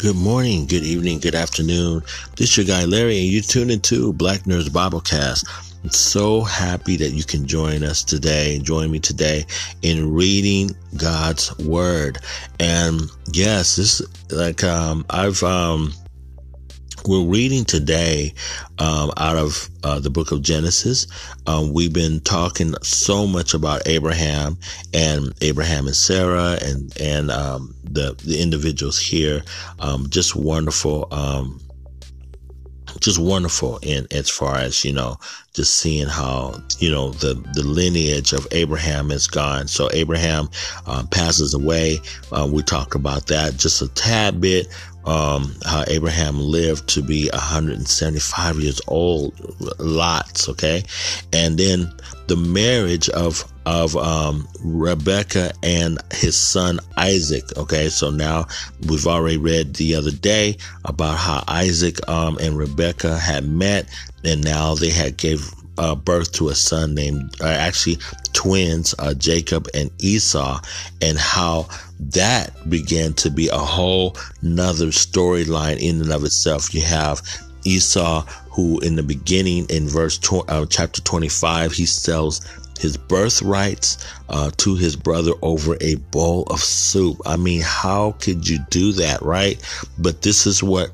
Good morning, good evening, good afternoon. This is your guy Larry, and you tune into Black Nerds Biblecast. I'm so happy that you can join us today, join me today in reading God's Word. And yes, this like um, I've um, we're reading today um, out of uh, the book of Genesis. Um, we've been talking so much about Abraham and Abraham and Sarah and and um, the the individuals here. Um, just wonderful um, just wonderful in as far as you know just seeing how you know the the lineage of abraham is gone so abraham uh, passes away uh, we talk about that just a tad bit um, how Abraham lived to be 175 years old, lots, okay, and then the marriage of of um, Rebecca and his son Isaac. Okay, so now we've already read the other day about how Isaac um, and Rebecca had met, and now they had gave uh, birth to a son named, uh, actually twins, uh, Jacob and Esau, and how that began to be a whole nother storyline in and of itself. You have Esau, who in the beginning, in verse tw- uh, chapter 25, he sells his birthrights uh, to his brother over a bowl of soup. I mean, how could you do that, right? But this is what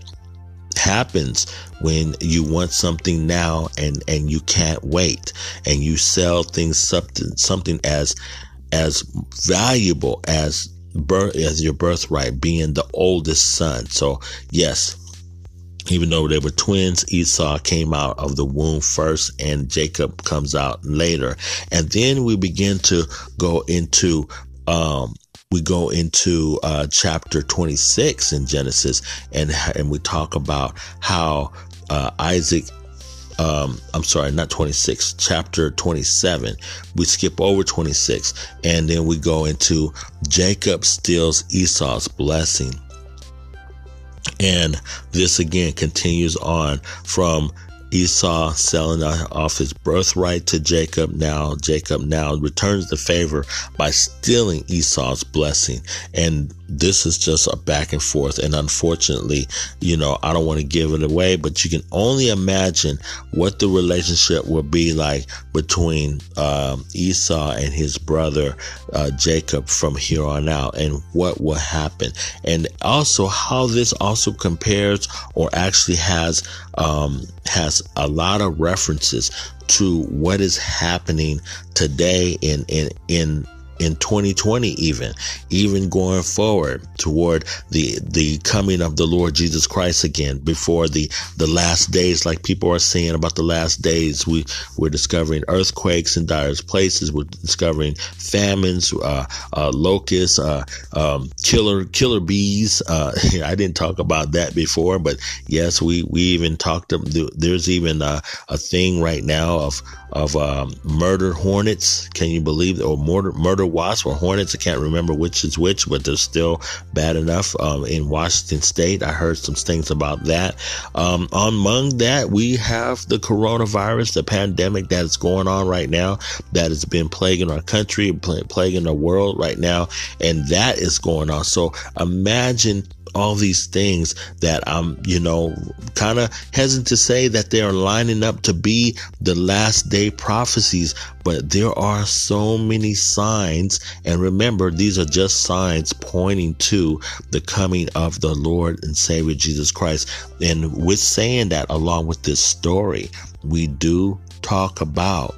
happens when you want something now and and you can't wait and you sell things something something as as valuable as birth as your birthright being the oldest son so yes even though they were twins, Esau came out of the womb first and Jacob comes out later. And then we begin to go into um, we go into uh, chapter 26 in Genesis and and we talk about how uh, Isaac um, I'm sorry, not 26, chapter 27. We skip over 26 and then we go into Jacob steals Esau's blessing. And this again continues on from Esau selling off his birthright to Jacob. Now, Jacob now returns the favor by stealing Esau's blessing. And this is just a back and forth. And unfortunately, you know, I don't want to give it away, but you can only imagine what the relationship will be like between um, Esau and his brother uh, Jacob from here on out and what will happen. And also how this also compares or actually has, um, has a lot of references to what is happening today in, in, in, in 2020 even even going forward toward the the coming of the Lord Jesus Christ again before the the last days. Like people are saying about the last days we we're discovering earthquakes in dire places. We're discovering famines uh, uh, locusts uh, um, killer killer bees. Uh, I didn't talk about that before but yes we we even talked there's even a, a thing right now of of um, murder hornets can you believe or murder murder wasps or hornets. I can't remember which is which, but they're still bad enough um, in Washington State. I heard some things about that. Um, among that, we have the coronavirus, the pandemic that is going on right now, that has been plaguing our country, plaguing the world right now, and that is going on. So imagine all these things that I'm, you know, kind of hesitant to say that they are lining up to be the last day prophecies, but there are so many signs. And remember, these are just signs pointing to the coming of the Lord and Savior Jesus Christ. And with saying that, along with this story, we do talk about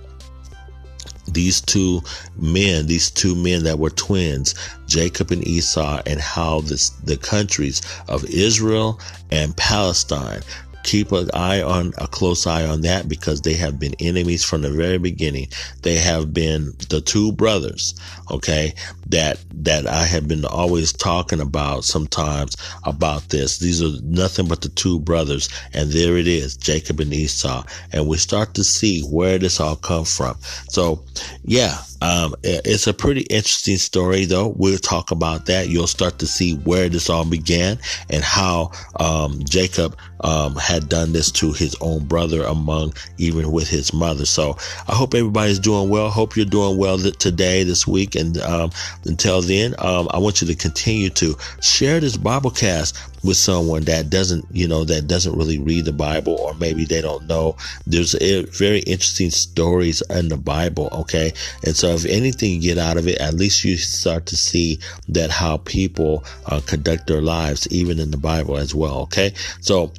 these two men, these two men that were twins, Jacob and Esau, and how this, the countries of Israel and Palestine keep an eye on a close eye on that because they have been enemies from the very beginning. They have been the two brothers, okay, that that I have been always talking about sometimes about this. These are nothing but the two brothers, and there it is, Jacob and Esau, and we start to see where this all come from. So, yeah, um, it's a pretty interesting story, though. We'll talk about that. You'll start to see where this all began and how um, Jacob um, had done this to his own brother, among even with his mother. So I hope everybody's doing well. Hope you're doing well today, this week, and um, until then, um, I want you to continue to share this Biblecast with someone that doesn't, you know, that doesn't really read the Bible or maybe they don't know. There's a, very interesting stories in the Bible, okay? And so if anything you get out of it, at least you start to see that how people uh, conduct their lives, even in the Bible as well, okay? So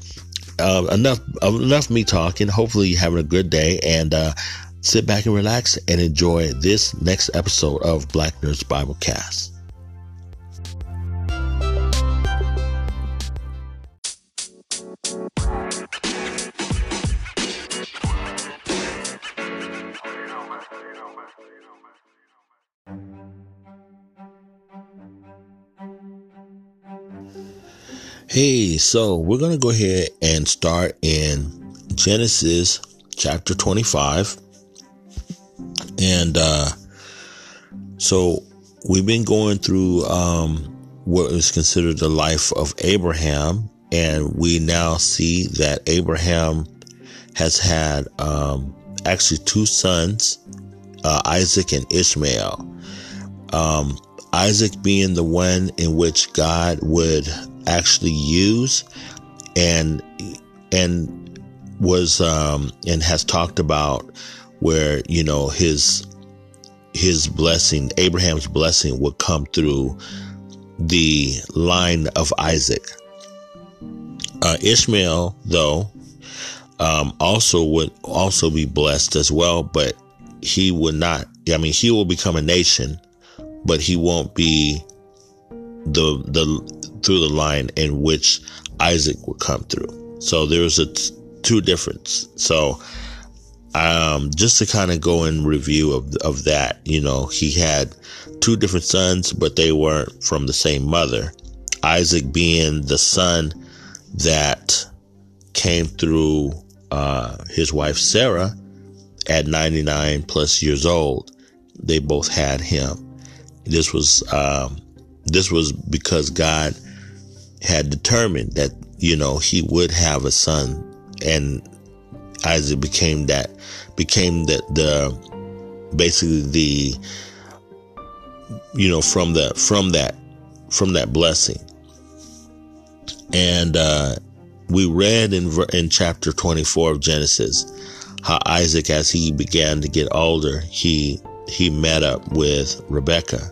uh, enough, enough me talking. Hopefully you're having a good day and, uh, sit back and relax and enjoy this next episode of Black Nerds Bible Cast. Hey, so we're going to go ahead and start in Genesis chapter 25. And uh, so we've been going through um, what is considered the life of Abraham. And we now see that Abraham has had um, actually two sons, uh, Isaac and Ishmael. Um, Isaac being the one in which God would actually use and and was um and has talked about where you know his his blessing Abraham's blessing would come through the line of Isaac uh, Ishmael though um, also would also be blessed as well but he would not I mean he will become a nation but he won't be the the through the line in which Isaac would come through. So there's a t- two difference. So um, just to kind of go in review of of that, you know, he had two different sons, but they weren't from the same mother. Isaac being the son that came through uh, his wife Sarah at 99 plus years old. They both had him. This was um, this was because God had determined that, you know, he would have a son and Isaac became that, became the, the, basically the, you know, from the, from that, from that blessing. And, uh, we read in, in chapter 24 of Genesis how Isaac, as he began to get older, he, he met up with Rebecca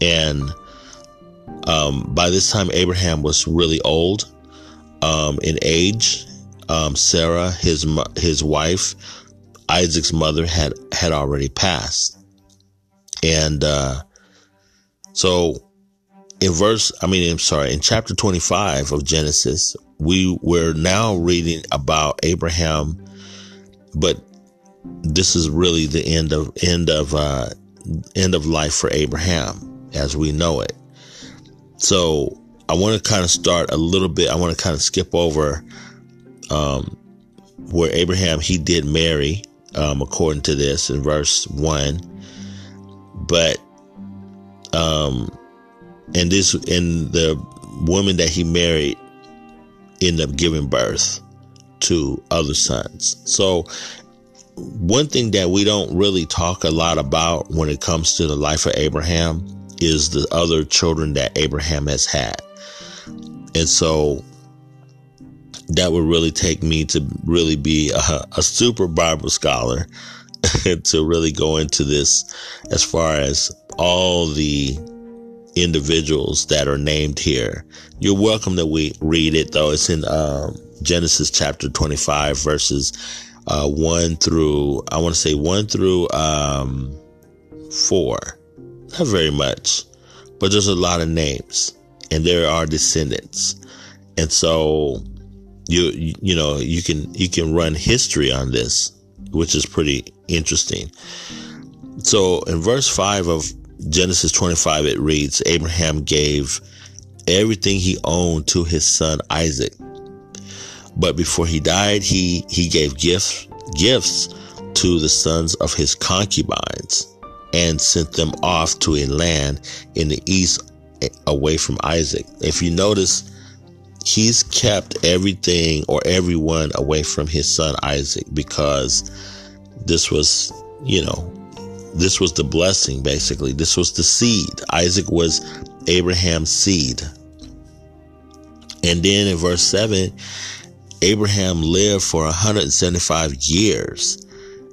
and um, by this time, Abraham was really old um, in age. Um, Sarah, his his wife, Isaac's mother, had had already passed, and uh, so in verse, I mean, I'm sorry, in chapter 25 of Genesis, we were now reading about Abraham, but this is really the end of end of uh, end of life for Abraham as we know it. So I want to kind of start a little bit. I want to kind of skip over um, where Abraham he did marry, um, according to this in verse one, but um, and this and the woman that he married ended up giving birth to other sons. So one thing that we don't really talk a lot about when it comes to the life of Abraham is the other children that Abraham has had. And so that would really take me to really be a, a super Bible scholar to really go into this as far as all the individuals that are named here. You're welcome to we read it though. It's in um, Genesis chapter 25 verses uh, 1 through, I want to say 1 through um, 4. Not very much, but there's a lot of names and there are descendants. And so you you know, you can you can run history on this, which is pretty interesting. So in verse 5 of Genesis 25 it reads Abraham gave everything he owned to his son Isaac. But before he died, he he gave gifts gifts to the sons of his concubines and sent them off to a land in the east eh, away from Isaac. If you notice, he's kept everything or everyone away from his son Isaac because this was, you know, this was the blessing basically. This was the seed. Isaac was Abraham's seed. And then in verse 7, Abraham lived for 175 years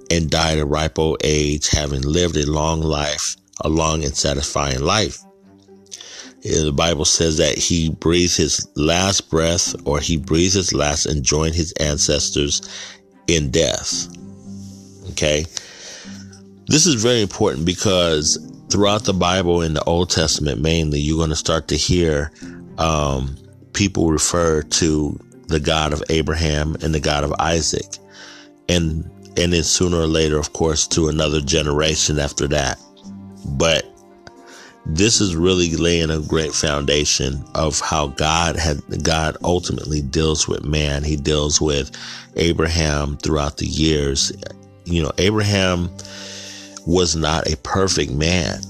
and died at ripe old age, having lived a long life, a long and satisfying life. The Bible says that he breathed his last breath, or he breathed his last and joined his ancestors in death. Okay. This is very important because throughout the Bible in the Old Testament, mainly, you're going to start to hear um, people refer to the God of Abraham and the God of Isaac. And and then sooner or later, of course, to another generation after that. But this is really laying a great foundation of how God had God ultimately deals with man. He deals with Abraham throughout the years. You know, Abraham was not a perfect man.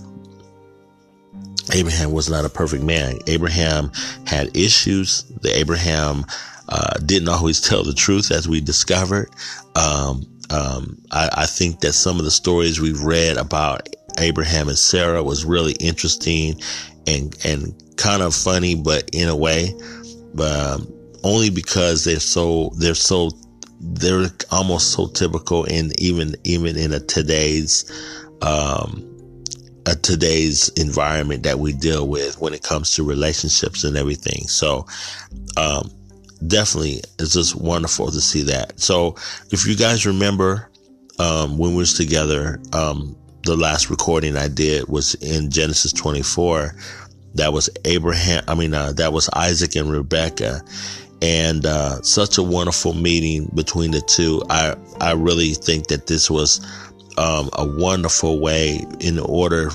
Abraham was not a perfect man. Abraham had issues. The Abraham uh, didn't always tell the truth, as we discovered. Um, um, I, I, think that some of the stories we've read about Abraham and Sarah was really interesting and and kind of funny, but in a way, um, only because they're so they're so they're almost so typical in even even in a today's um, a today's environment that we deal with when it comes to relationships and everything. So, um, definitely it's just wonderful to see that. So if you guys remember, um, when we was together, um, the last recording I did was in Genesis 24. That was Abraham. I mean, uh, that was Isaac and Rebecca, and uh, such a wonderful meeting between the two. I I really think that this was um, a wonderful way in order,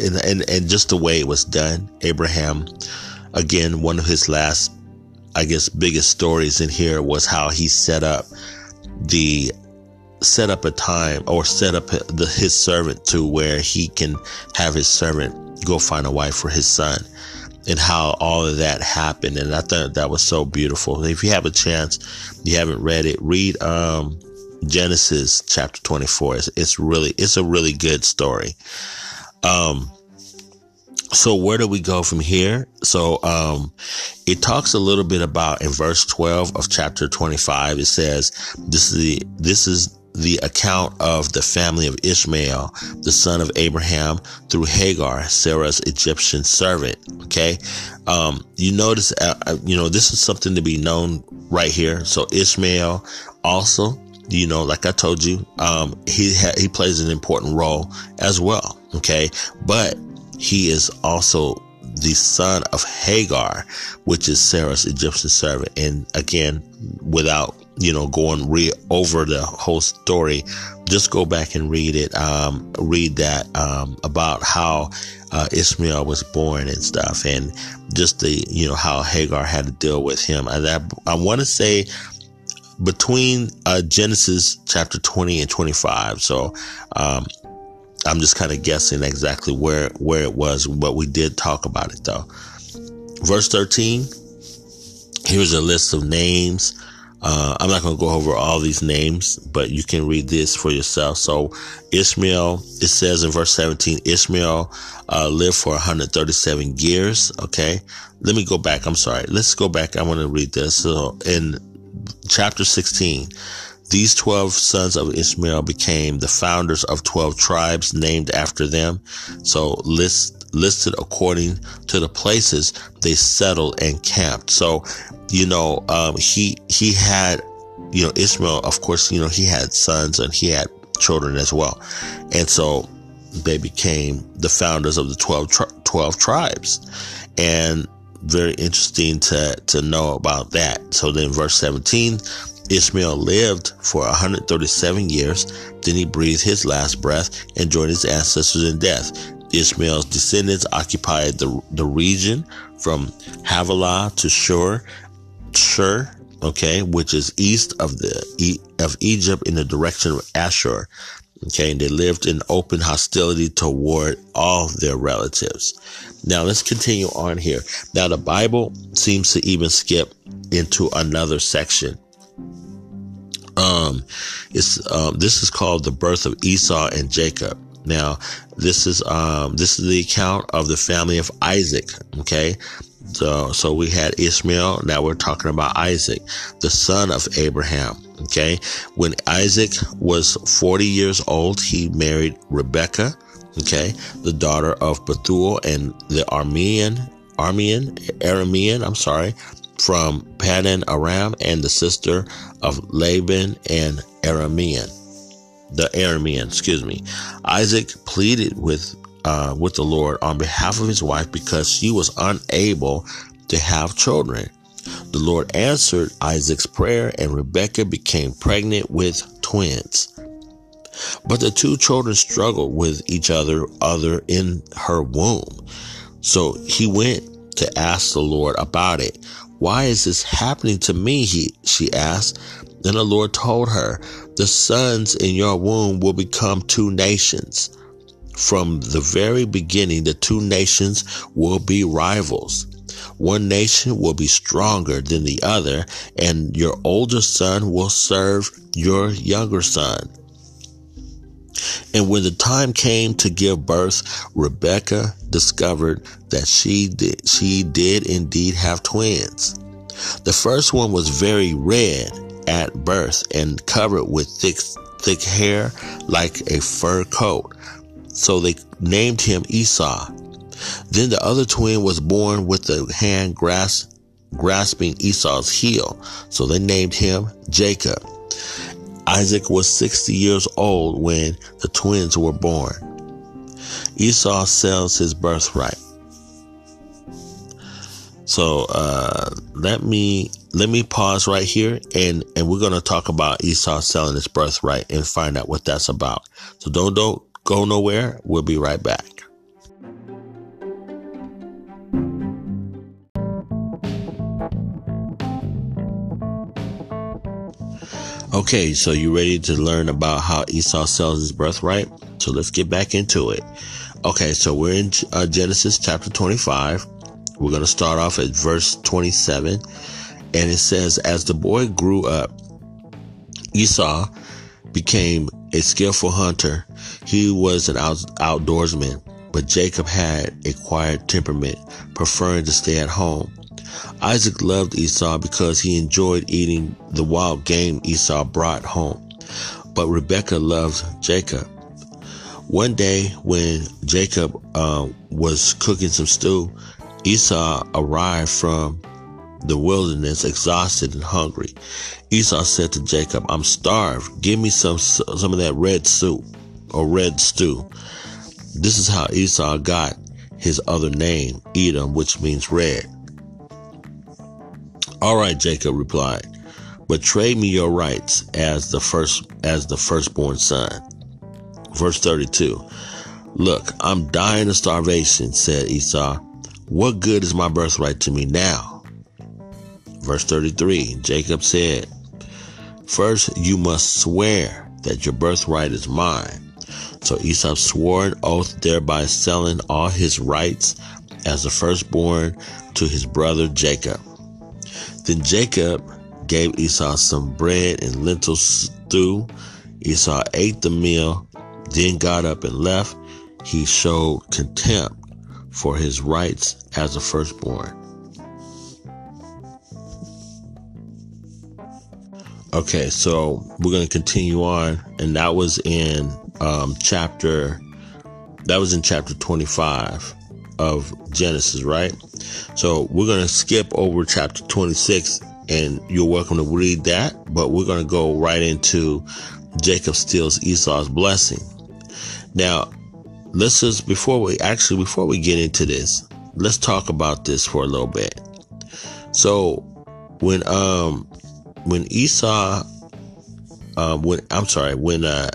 and, and and just the way it was done. Abraham, again, one of his last, I guess, biggest stories in here was how he set up the set up a time or set up the, his servant to where he can have his servant go find a wife for his son and how all of that happened. And I thought that was so beautiful. If you have a chance, you haven't read it, read, um, Genesis chapter 24. It's, it's really, it's a really good story. Um, so where do we go from here? So, um, it talks a little bit about in verse 12 of chapter 25. It says, this is the, this is the account of the family of Ishmael, the son of Abraham, through Hagar, Sarah's Egyptian servant. Okay. Um, you notice, uh, uh, you know, this is something to be known right here. So Ishmael also, you know, like I told you, um, he, ha- he plays an important role as well. Okay. But he is also the son of Hagar, which is Sarah's Egyptian servant. And again, without you know going re over the whole story, just go back and read it. Um, read that um, about how uh, Ishmael was born and stuff, and just the you know how Hagar had to deal with him. And that I want to say between uh, Genesis chapter 20 and 25. So, um, I'm just kind of guessing exactly where where it was, but we did talk about it though. Verse 13. Here's a list of names. Uh, I'm not going to go over all these names, but you can read this for yourself. So, Ishmael, it says in verse 17, Ishmael uh, lived for 137 years. Okay. Let me go back. I'm sorry. Let's go back. I want to read this. So, in chapter 16, these 12 sons of Ishmael became the founders of 12 tribes named after them. So list, listed according to the places they settled and camped. So, you know, um, he, he had, you know, Ishmael, of course, you know, he had sons and he had children as well. And so they became the founders of the 12, tri- 12 tribes. And very interesting to, to know about that. So then verse 17, Ishmael lived for 137 years, then he breathed his last breath and joined his ancestors in death. Ishmael's descendants occupied the, the region from Havilah to Shur, Shur, okay, which is east of the of Egypt in the direction of Ashur. Okay, and they lived in open hostility toward all their relatives. Now let's continue on here. Now the Bible seems to even skip into another section um, it's um, this is called the birth of Esau and Jacob. Now, this is um, this is the account of the family of Isaac. Okay, so so we had Ishmael. Now we're talking about Isaac, the son of Abraham. Okay, when Isaac was 40 years old, he married Rebekah. Okay, the daughter of Bethuel and the Armenian, Armenian, Aramean. I'm sorry, from Paddan Aram, and the sister of Laban and Aramean the Aramean, excuse me. Isaac pleaded with uh, with the Lord on behalf of his wife because she was unable to have children. The Lord answered Isaac's prayer, and Rebekah became pregnant with twins. But the two children struggled with each other, other in her womb. So he went to ask the Lord about it. Why is this happening to me? He she asked. Then the Lord told her, The sons in your womb will become two nations. From the very beginning, the two nations will be rivals. One nation will be stronger than the other, and your older son will serve your younger son. And when the time came to give birth, Rebecca discovered that she did, she did indeed have twins. The first one was very red at birth and covered with thick, thick hair like a fur coat. So they named him Esau. Then the other twin was born with the hand grasp, grasping Esau's heel. So they named him Jacob. Isaac was 60 years old when the twins were born. Esau sells his birthright. So uh, let me let me pause right here and and we're going to talk about Esau selling his birthright and find out what that's about. So don't don't go nowhere. We'll be right back. Okay, so you ready to learn about how Esau sells his birthright? So let's get back into it. Okay, so we're in uh, Genesis chapter 25. We're going to start off at verse 27. And it says, As the boy grew up, Esau became a skillful hunter. He was an out- outdoorsman, but Jacob had a quiet temperament, preferring to stay at home. Isaac loved Esau because he enjoyed eating the wild game Esau brought home. But Rebekah loved Jacob. One day, when Jacob uh, was cooking some stew, Esau arrived from the wilderness, exhausted and hungry. Esau said to Jacob, I'm starved. Give me some, some of that red soup or red stew. This is how Esau got his other name, Edom, which means red. All right, Jacob replied, but trade me your rights as the first, as the firstborn son. Verse 32. Look, I'm dying of starvation, said Esau. What good is my birthright to me now? Verse 33 Jacob said, First you must swear that your birthright is mine. So Esau swore an oath, thereby selling all his rights as the firstborn to his brother Jacob. Then Jacob gave Esau some bread and lentil stew. Esau ate the meal, then got up and left. He showed contempt for his rights as a firstborn. Okay, so we're going to continue on, and that was in um, chapter that was in chapter 25 of Genesis, right? So we're going to skip over chapter 26, and you're welcome to read that, but we're going to go right into Jacob steals Esau's blessing. Now, let's just before we actually before we get into this, let's talk about this for a little bit. So when um when Esau um when I'm sorry when uh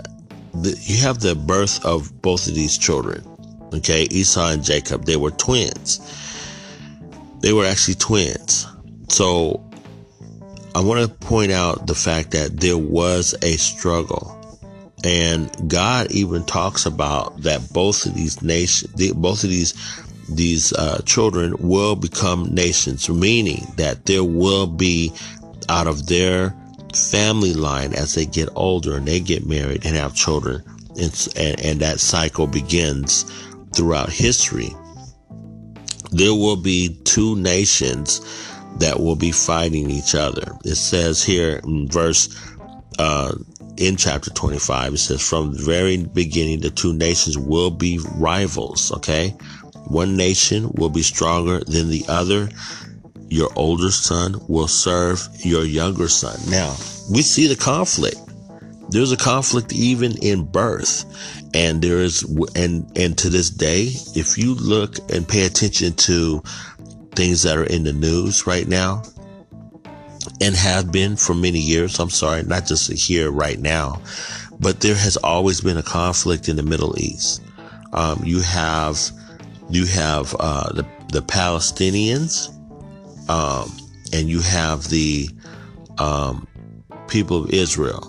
the, you have the birth of both of these children, okay, Esau and Jacob, they were twins. They were actually twins. So I want to point out the fact that there was a struggle and God even talks about that both of these nations, both of these these uh, children will become nations, meaning that there will be out of their family line as they get older and they get married and have children, and, and, and that cycle begins throughout history, there will be two nations that will be fighting each other. It says here in verse, uh, in chapter 25, it says, from the very beginning, the two nations will be rivals. Okay. One nation will be stronger than the other. Your older son will serve your younger son. Now, we see the conflict. There's a conflict even in birth. And there is, and, and to this day, if you look and pay attention to things that are in the news right now and have been for many years, I'm sorry, not just here right now, but there has always been a conflict in the Middle East. Um, you have, you have, uh, the, the Palestinians, um, and you have the, um, people of Israel.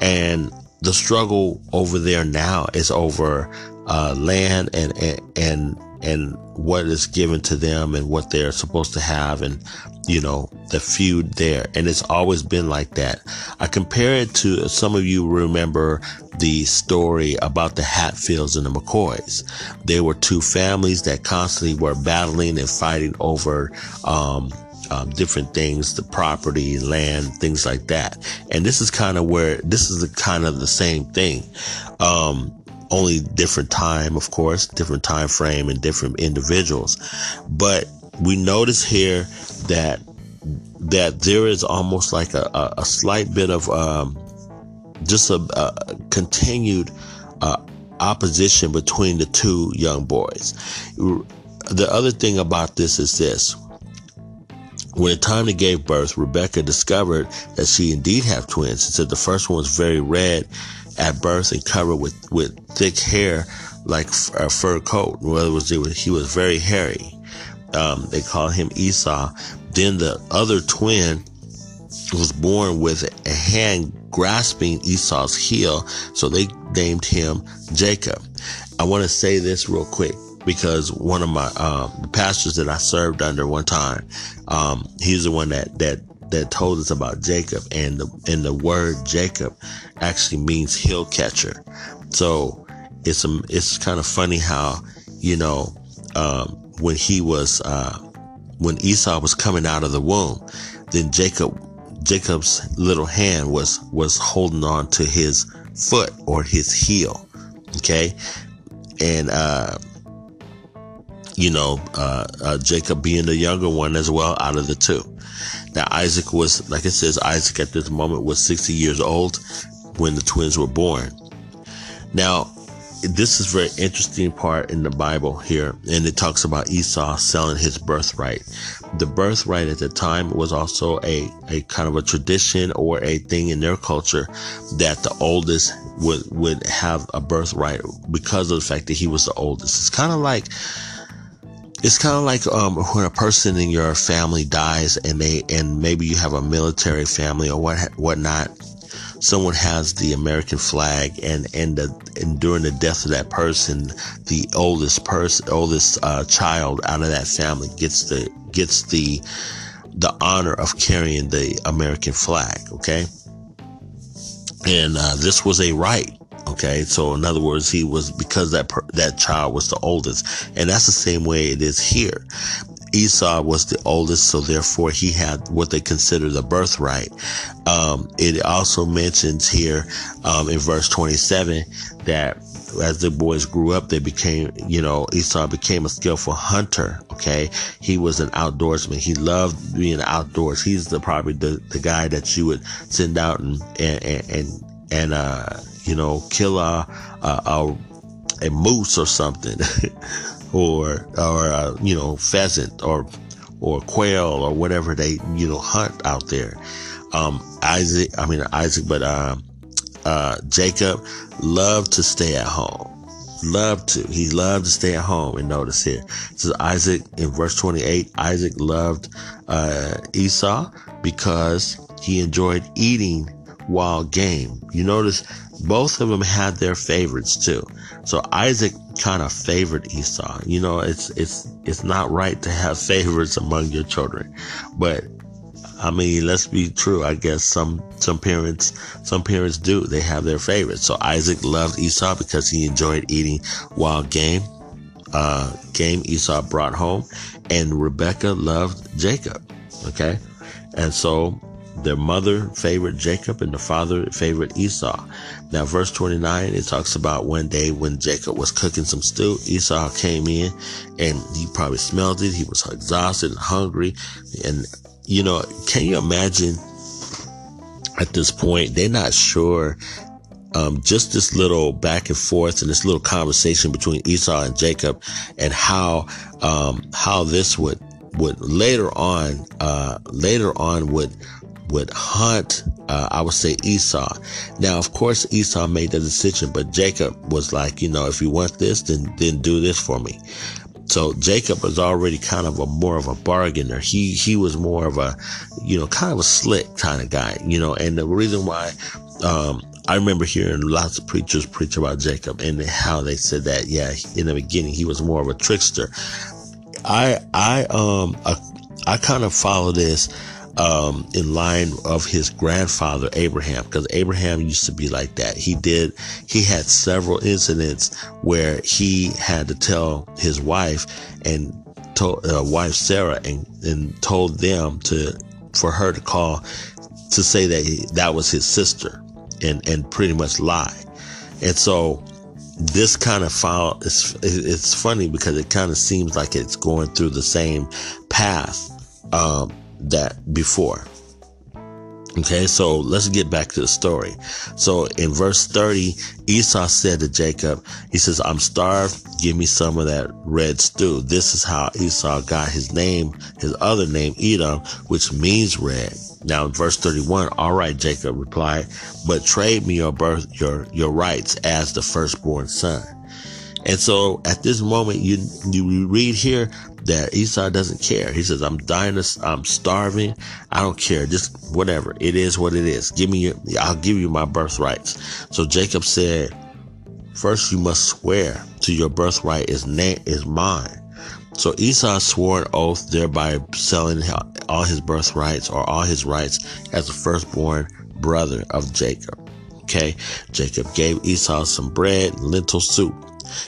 And the struggle over there now is over uh, land and, and and and what is given to them and what they're supposed to have and you know the feud there and it's always been like that i compare it to some of you remember the story about the hatfields and the mccoys they were two families that constantly were battling and fighting over um, um, different things, the property, land, things like that. And this is kind of where this is the kind of the same thing. Um, only different time, of course, different time frame and different individuals. But we notice here that that there is almost like a, a, a slight bit of um, just a, a continued uh, opposition between the two young boys. The other thing about this is this when the time they gave birth, Rebecca discovered that she indeed had twins. She said the first one was very red at birth and covered with, with thick hair like a fur coat. Well, it was, he was very hairy. Um, they called him Esau. Then the other twin was born with a hand grasping Esau's heel, so they named him Jacob. I want to say this real quick because one of my um, pastors that I served under one time, um, he's the one that that that told us about Jacob, and the and the word Jacob actually means hill catcher. So it's a, it's kind of funny how you know um, when he was uh, when Esau was coming out of the womb, then Jacob Jacob's little hand was was holding on to his foot or his heel. Okay, and uh, you know, uh, uh, Jacob being the younger one as well out of the two. Now, Isaac was, like it says, Isaac at this moment was 60 years old when the twins were born. Now, this is very interesting part in the Bible here, and it talks about Esau selling his birthright. The birthright at the time was also a, a kind of a tradition or a thing in their culture that the oldest would would have a birthright because of the fact that he was the oldest. It's kind of like it's kind of like um, when a person in your family dies and they and maybe you have a military family or what whatnot someone has the American flag and and, the, and during the death of that person the oldest person oldest uh, child out of that family gets the gets the the honor of carrying the American flag okay? And uh, this was a right Okay, so in other words, he was because that per, that child was the oldest, and that's the same way it is here. Esau was the oldest, so therefore he had what they consider the birthright. Um, it also mentions here um, in verse 27 that as the boys grew up, they became, you know, Esau became a skillful hunter. Okay. He was an outdoorsman. He loved being outdoors. He's the, probably the, the guy that you would send out and, and, and, and, uh, you know, kill a a, a, a moose or something, or or a, you know pheasant or or quail or whatever they you know hunt out there. Um, Isaac, I mean Isaac, but uh, uh, Jacob loved to stay at home. Loved to. He loved to stay at home. And notice here, it says Isaac in verse 28, Isaac loved uh, Esau because he enjoyed eating wild game. You notice both of them had their favorites too. So Isaac kind of favored Esau. You know, it's it's it's not right to have favorites among your children, but I mean, let's be true. I guess some some parents some parents do. They have their favorites. So Isaac loved Esau because he enjoyed eating wild game, uh, game Esau brought home, and Rebecca loved Jacob. Okay, and so their mother favored Jacob and the father favored Esau. Now, verse 29, it talks about one day when Jacob was cooking some stew, Esau came in and he probably smelled it. He was exhausted and hungry. And, you know, can you imagine at this point, they're not sure um, just this little back and forth and this little conversation between Esau and Jacob and how um, how this would would later on uh, later on would would hunt, uh, I would say Esau. Now, of course, Esau made the decision, but Jacob was like, you know, if you want this, then, then do this for me. So Jacob was already kind of a more of a bargainer. He, he was more of a, you know, kind of a slick kind of guy, you know, and the reason why, um, I remember hearing lots of preachers preach about Jacob and how they said that, yeah, in the beginning, he was more of a trickster. I, I, um, I, I kind of follow this um, in line of his grandfather Abraham, because Abraham used to be like that. He did, he had several incidents where he had to tell his wife and told uh, wife Sarah and, and told them to, for her to call to say that he, that was his sister and, and pretty much lie. And so this kind of file is, it's funny because it kind of seems like it's going through the same path. Um, that before. Okay, so let's get back to the story. So in verse 30, Esau said to Jacob, he says, I'm starved. Give me some of that red stew. This is how Esau got his name, his other name, Edom, which means red. Now verse 31, all right, Jacob replied, but trade me your birth, your, your rights as the firstborn son. And so at this moment, you, you read here that Esau doesn't care. He says, I'm dying, I'm starving. I don't care. Just whatever. It is what it is. Give me your, I'll give you my birthrights. So Jacob said, first you must swear to your birthright is na- is mine. So Esau swore an oath, thereby selling all his birthrights or all his rights as the firstborn brother of Jacob. Okay. Jacob gave Esau some bread, lentil soup.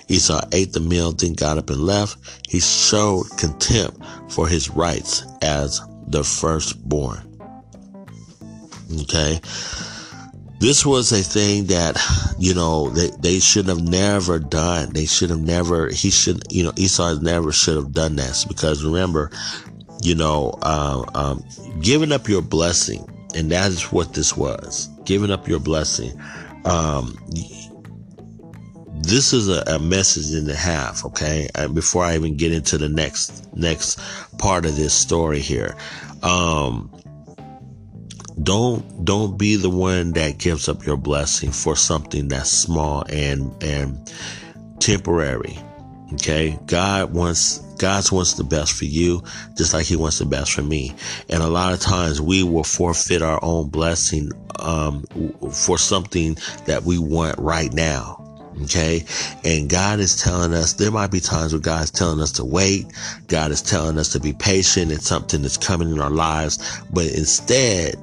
Esau ate the meal, then got up and left. He showed contempt for his rights as the firstborn. Okay. This was a thing that, you know, they, they should have never done. They should have never, he should, you know, Esau never should have done this because remember, you know, uh, um, giving up your blessing, and that is what this was giving up your blessing. Um, this is a, a, message and a half, okay? And before I even get into the next next part of this story here, um, don't don't be the one that gives up your blessing for something that's small and and temporary. Okay, God wants God wants the best for you, just like He wants the best for me. And a lot of times we will forfeit our own blessing um, for something that we want right now. Okay. And God is telling us there might be times where God is telling us to wait. God is telling us to be patient and something that's coming in our lives. But instead,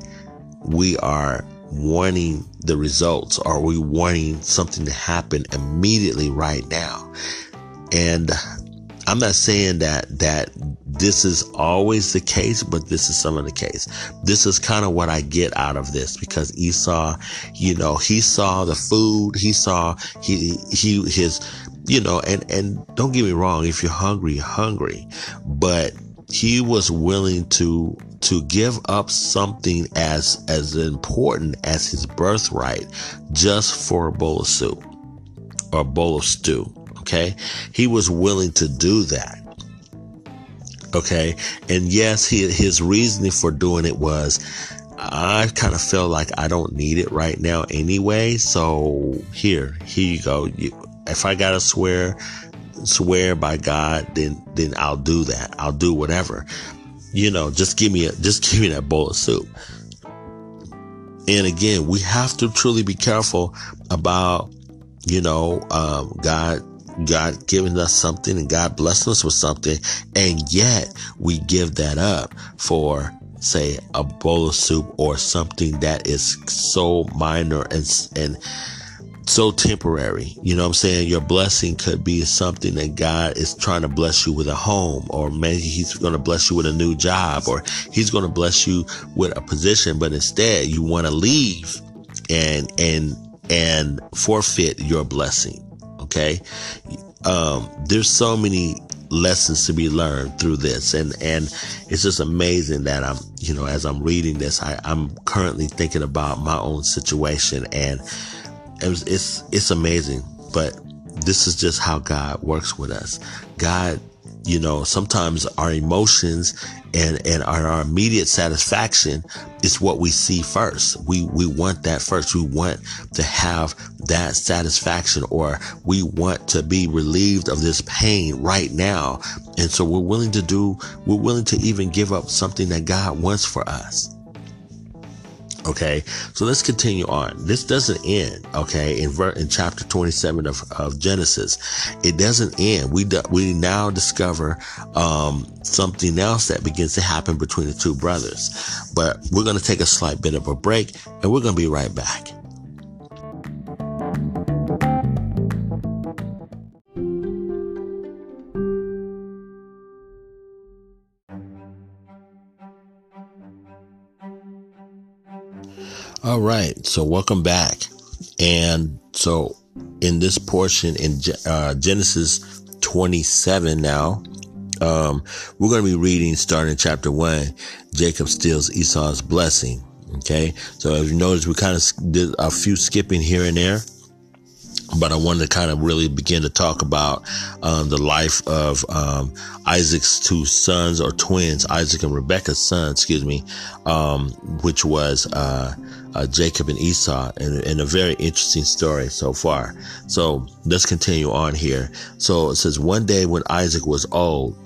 we are wanting the results or we wanting something to happen immediately right now. And I'm not saying that that this is always the case, but this is some of the case. This is kind of what I get out of this because Esau, you know, he saw the food, he saw he he his you know, and and don't get me wrong, if you're hungry, you're hungry, but he was willing to to give up something as as important as his birthright just for a bowl of soup or a bowl of stew Okay. He was willing to do that. Okay. And yes, he, his reasoning for doing it was, I kind of feel like I don't need it right now anyway. So here, here you go. You, if I gotta swear, swear by God, then, then I'll do that. I'll do whatever. You know, just give me a, just give me that bowl of soup. And again, we have to truly be careful about, you know, um, God God giving us something and God blessing us with something, and yet we give that up for say a bowl of soup or something that is so minor and and so temporary. You know what I'm saying? Your blessing could be something that God is trying to bless you with a home, or maybe He's going to bless you with a new job, or He's going to bless you with a position, but instead you want to leave and, and, and forfeit your blessing. Okay. Um, there's so many lessons to be learned through this. And, and it's just amazing that I'm, you know, as I'm reading this, I, I'm currently thinking about my own situation and it's, it's, it's amazing, but this is just how God works with us. God you know, sometimes our emotions and, and our, our, immediate satisfaction is what we see first. We, we want that first. We want to have that satisfaction or we want to be relieved of this pain right now. And so we're willing to do, we're willing to even give up something that God wants for us. Okay, so let's continue on. This doesn't end. Okay, in in chapter 27 of, of Genesis, it doesn't end. We do- we now discover um, something else that begins to happen between the two brothers. But we're going to take a slight bit of a break, and we're going to be right back. All right. So welcome back. And so in this portion in uh, Genesis 27 now, um, we're going to be reading starting in chapter one. Jacob steals Esau's blessing. Okay. So as you notice, we kind of did a few skipping here and there but I wanted to kind of really begin to talk about um, the life of um, Isaac's two sons or twins, Isaac and Rebecca's son, excuse me, um, which was uh, uh, Jacob and Esau, and, and, a very interesting story so far. So let's continue on here. So it says, one day when Isaac was old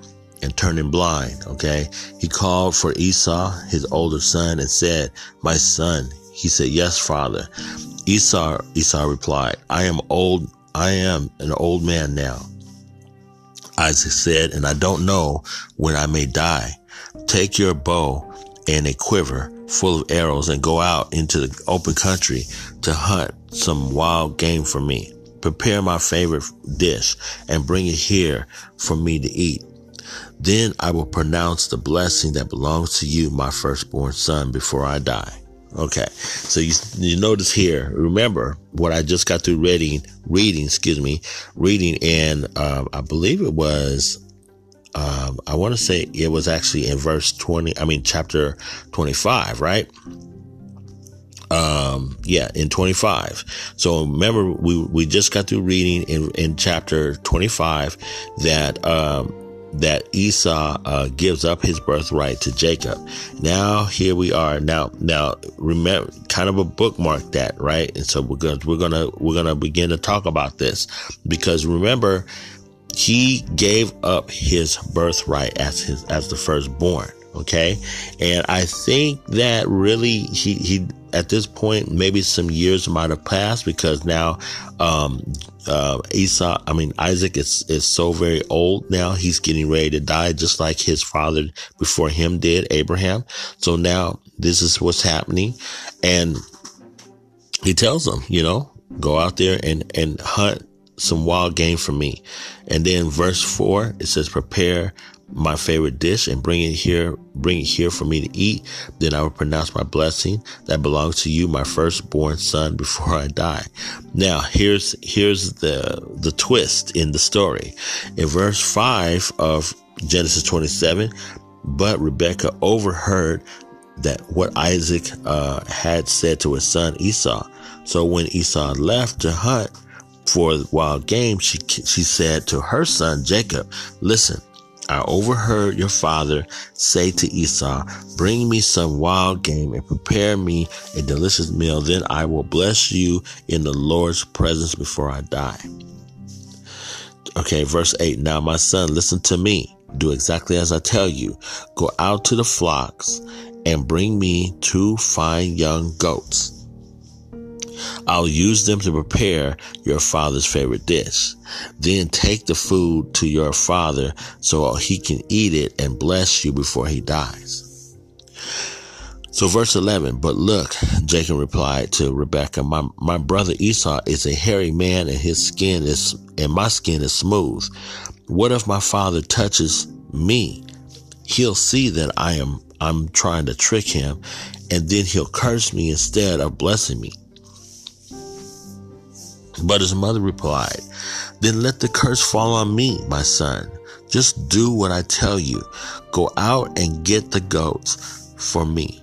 and turning blind, okay, he called for Esau, his older son, and said, "My son." He said, "Yes, father." Esau, Esau replied, I am old. I am an old man now. Isaac said, and I don't know when I may die. Take your bow and a quiver full of arrows and go out into the open country to hunt some wild game for me. Prepare my favorite dish and bring it here for me to eat. Then I will pronounce the blessing that belongs to you, my firstborn son, before I die. Okay. So you, you notice here, remember what I just got through reading, reading, excuse me, reading in, um, I believe it was, um, I want to say it was actually in verse 20, I mean, chapter 25, right? Um, yeah, in 25. So remember, we, we just got through reading in, in chapter 25 that, um, that Esau uh, gives up his birthright to Jacob. Now here we are. Now, now remember, kind of a bookmark that, right? And so we're gonna we're gonna we're gonna begin to talk about this because remember, he gave up his birthright as his as the firstborn. Okay, and I think that really he he at this point maybe some years might have passed because now um, uh, Esau, I mean, Isaac is, is so very old now. He's getting ready to die just like his father before him did, Abraham. So now this is what's happening. And he tells them, you know, go out there and, and hunt some wild game for me. And then verse four, it says, prepare my favorite dish and bring it here, bring it here for me to eat. Then I will pronounce my blessing that belongs to you, my firstborn son, before I die. Now, here's, here's the, the twist in the story. In verse five of Genesis 27, but Rebecca overheard that what Isaac uh, had said to his son Esau. So when Esau left to hunt for wild game, she she said to her son Jacob, "Listen, I overheard your father say to Esau, Bring me some wild game and prepare me a delicious meal. Then I will bless you in the Lord's presence before I die. Okay, verse 8. Now, my son, listen to me. Do exactly as I tell you. Go out to the flocks and bring me two fine young goats I'll use them to prepare your father's favorite dish. Then take the food to your father so he can eat it and bless you before he dies. So verse 11, but look, Jacob replied to Rebekah, my, my brother Esau is a hairy man and his skin is, and my skin is smooth. What if my father touches me? He'll see that I am, I'm trying to trick him and then he'll curse me instead of blessing me. But his mother replied, then let the curse fall on me, my son. Just do what I tell you. Go out and get the goats for me.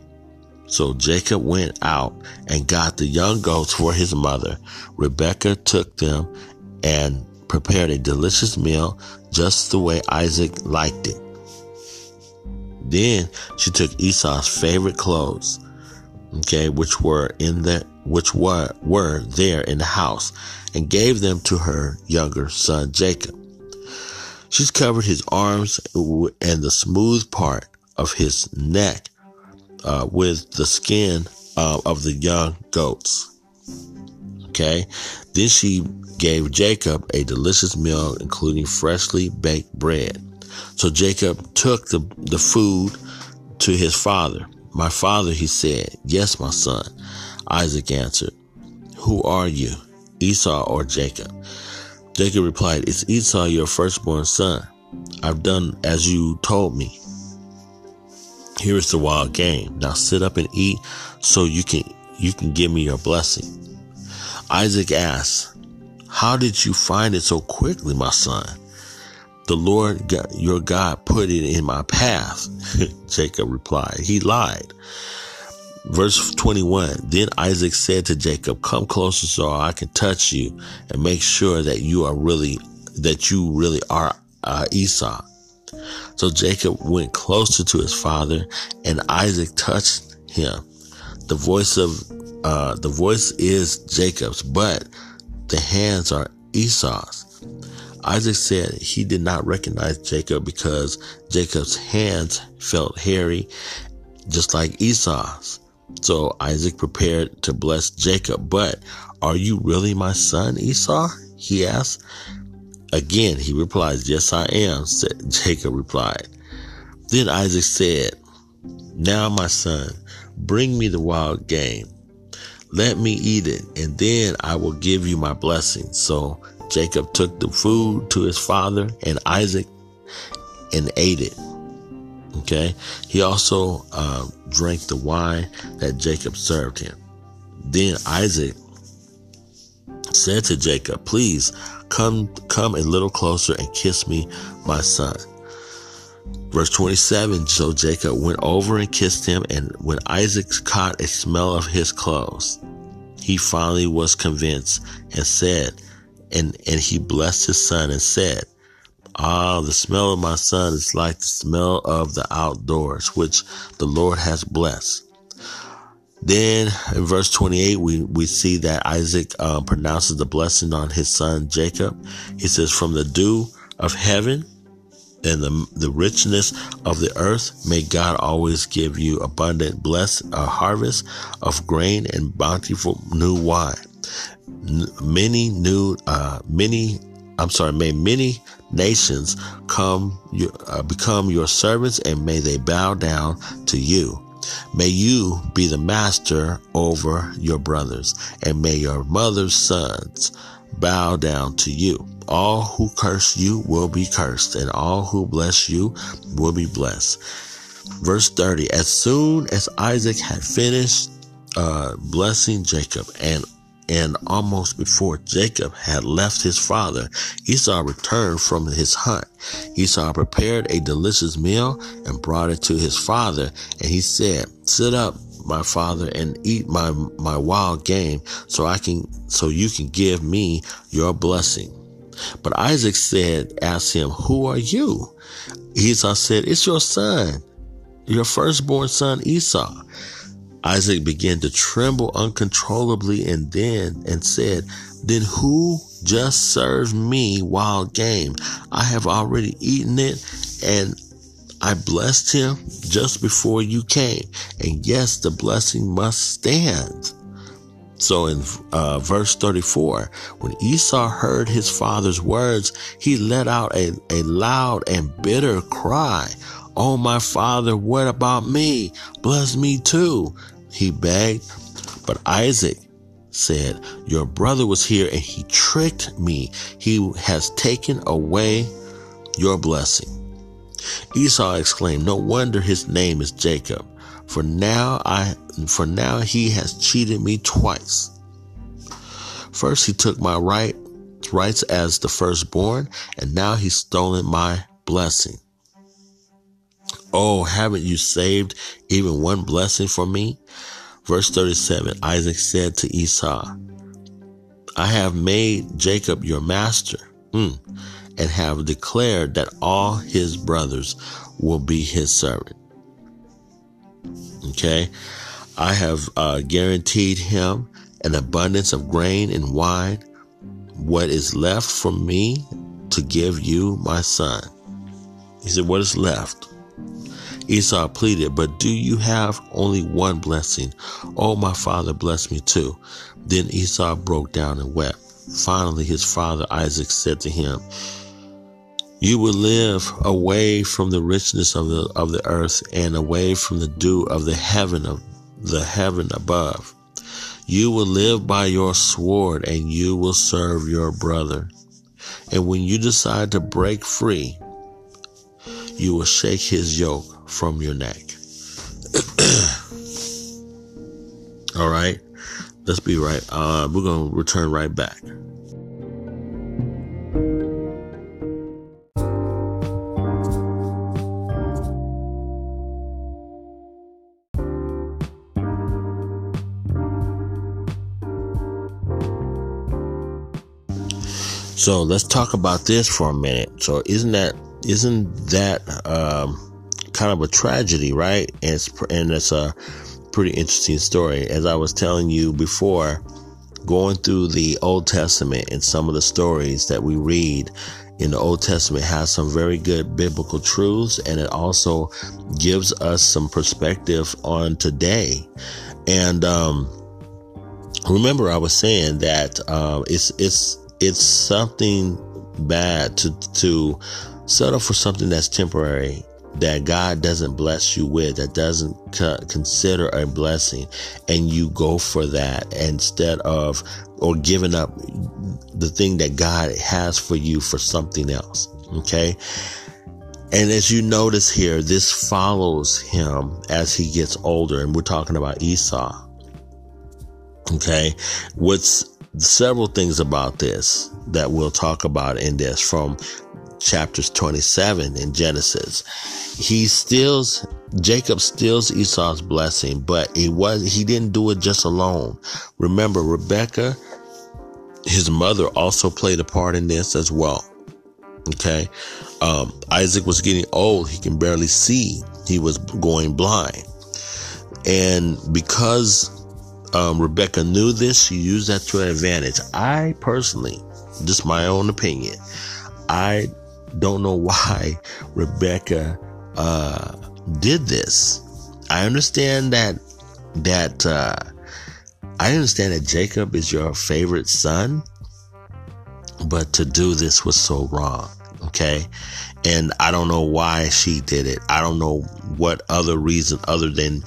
So Jacob went out and got the young goats for his mother. Rebekah took them and prepared a delicious meal just the way Isaac liked it. Then she took Esau's favorite clothes, okay, which were in the which were were there in the house, and gave them to her younger son Jacob. She's covered his arms and the smooth part of his neck uh, with the skin uh, of the young goats. Okay. Then she gave Jacob a delicious meal, including freshly baked bread. So Jacob took the, the food to his father. My father, he said, Yes, my son. Isaac answered, Who are you, Esau or Jacob? Jacob replied, It's Esau, your firstborn son. I've done as you told me. Here is the wild game. Now sit up and eat so you can you can give me your blessing. Isaac asked, How did you find it so quickly, my son? The Lord your God put it in my path. Jacob replied. He lied. Verse 21 Then Isaac said to Jacob, Come closer so I can touch you and make sure that you are really, that you really are uh, Esau. So Jacob went closer to his father, and Isaac touched him. The voice of uh, the voice is Jacob's, but the hands are Esau's. Isaac said he did not recognize Jacob because Jacob's hands felt hairy, just like Esau's. So Isaac prepared to bless Jacob. But are you really my son, Esau? He asked. Again, he replies, Yes, I am, said Jacob replied. Then Isaac said, Now, my son, bring me the wild game. Let me eat it, and then I will give you my blessing. So Jacob took the food to his father and Isaac and ate it. Okay. He also uh, drank the wine that Jacob served him. Then Isaac said to Jacob, Please come, come a little closer and kiss me, my son. Verse 27 So Jacob went over and kissed him, and when Isaac caught a smell of his clothes, he finally was convinced and said, and, and he blessed his son and said, Ah, the smell of my son is like the smell of the outdoors, which the Lord has blessed. Then in verse 28, we, we see that Isaac um, pronounces the blessing on his son Jacob. He says, From the dew of heaven and the, the richness of the earth, may God always give you abundant bless a harvest of grain and bountiful new wine. Many new, uh, many, I'm sorry, may many nations come, uh, become your servants and may they bow down to you. May you be the master over your brothers, and may your mother's sons bow down to you. All who curse you will be cursed, and all who bless you will be blessed. Verse 30 As soon as Isaac had finished uh, blessing Jacob and and almost before Jacob had left his father, Esau returned from his hunt. Esau prepared a delicious meal and brought it to his father, and he said, Sit up, my father, and eat my, my wild game so I can, so you can give me your blessing. But Isaac said, asked him, Who are you? Esau said, It's your son, your firstborn son Esau. Isaac began to tremble uncontrollably and then and said, Then who just served me wild game? I have already eaten it and I blessed him just before you came. And yes, the blessing must stand. So in uh, verse 34, when Esau heard his father's words, he let out a, a loud and bitter cry. Oh, my father, what about me? Bless me too, he begged. But Isaac said, Your brother was here and he tricked me. He has taken away your blessing. Esau exclaimed, No wonder his name is Jacob, for now I for now he has cheated me twice. First he took my right rights as the firstborn, and now he's stolen my blessing. Oh, haven't you saved even one blessing for me? Verse 37 Isaac said to Esau, I have made Jacob your master mm, and have declared that all his brothers will be his servant. Okay. I have uh, guaranteed him an abundance of grain and wine, what is left for me to give you, my son. He said, What is left? Esau pleaded, But do you have only one blessing? Oh, my father, bless me too. Then Esau broke down and wept. Finally, his father Isaac said to him, You will live away from the richness of the, of the earth and away from the dew of the heaven of the heaven above. You will live by your sword and you will serve your brother. And when you decide to break free, you will shake his yoke from your neck. All right, let's be right. Uh, we're going to return right back. So let's talk about this for a minute. So isn't that isn't that um, kind of a tragedy, right? And it's, and it's a pretty interesting story. As I was telling you before, going through the Old Testament and some of the stories that we read in the Old Testament has some very good biblical truths and it also gives us some perspective on today. And, um, remember I was saying that, um, it's, it's, it's something bad to, to settle for something that's temporary that God doesn't bless you with, that doesn't consider a blessing, and you go for that instead of or giving up the thing that God has for you for something else. Okay. And as you notice here, this follows him as he gets older, and we're talking about Esau. Okay. What's several things about this that we'll talk about in this from chapters 27 in Genesis. He steals, Jacob steals Esau's blessing, but it was, he didn't do it just alone. Remember, Rebecca, his mother also played a part in this as well. Okay. Um, Isaac was getting old. He can barely see. He was going blind. And because um, Rebecca knew this, she used that to her advantage. I personally, just my own opinion, I don't know why Rebecca uh, did this. I understand that that uh, I understand that Jacob is your favorite son, but to do this was so wrong. Okay, and I don't know why she did it. I don't know what other reason other than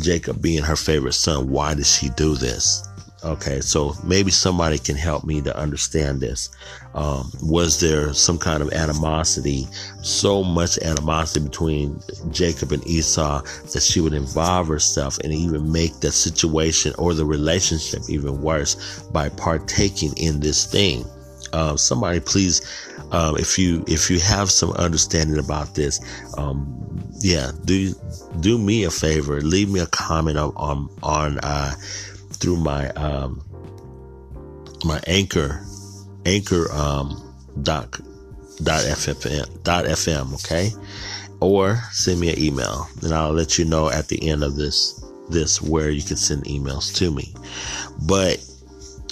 Jacob being her favorite son. Why did she do this? Okay, so maybe somebody can help me to understand this. Um, was there some kind of animosity, so much animosity between Jacob and Esau that she would involve herself and even make the situation or the relationship even worse by partaking in this thing? Uh, somebody please, um, if you if you have some understanding about this, um, yeah, do do me a favor, leave me a comment on on, on uh, through my um, my anchor anchor um, dot dot fm dot fm okay? Or send me an email and i'll let you know at the end of this this where you can send emails to me. But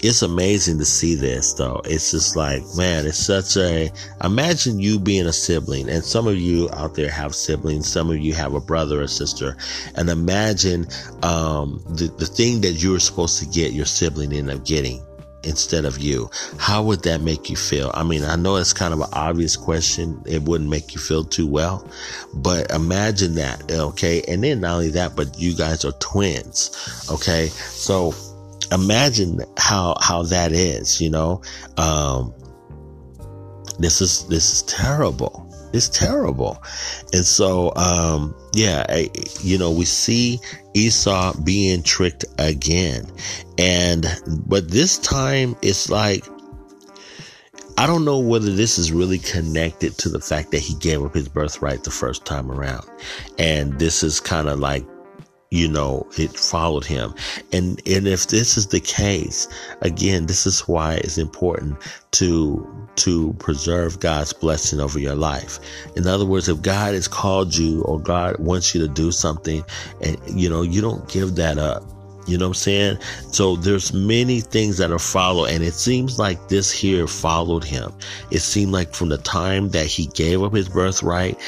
it's amazing to see this though. It's just like, man, it's such a, imagine you being a sibling and some of you out there have siblings. Some of you have a brother or sister and imagine, um, the, the thing that you were supposed to get your sibling end up getting instead of you. How would that make you feel? I mean, I know it's kind of an obvious question. It wouldn't make you feel too well, but imagine that. Okay. And then not only that, but you guys are twins. Okay. So, imagine how how that is you know? Um this is this is terrible. It's terrible. And so um yeah I, you know we see esau being tricked again. And but this time it's like I don't know whether this is really connected to the fact that he gave up his birthright the first time around. And this is kind of like you know, it followed him. And, and if this is the case, again, this is why it's important to, to preserve God's blessing over your life. In other words, if God has called you or God wants you to do something and, you know, you don't give that up. You know what I'm saying? So there's many things that are followed, and it seems like this here followed him. It seemed like from the time that he gave up his birthright,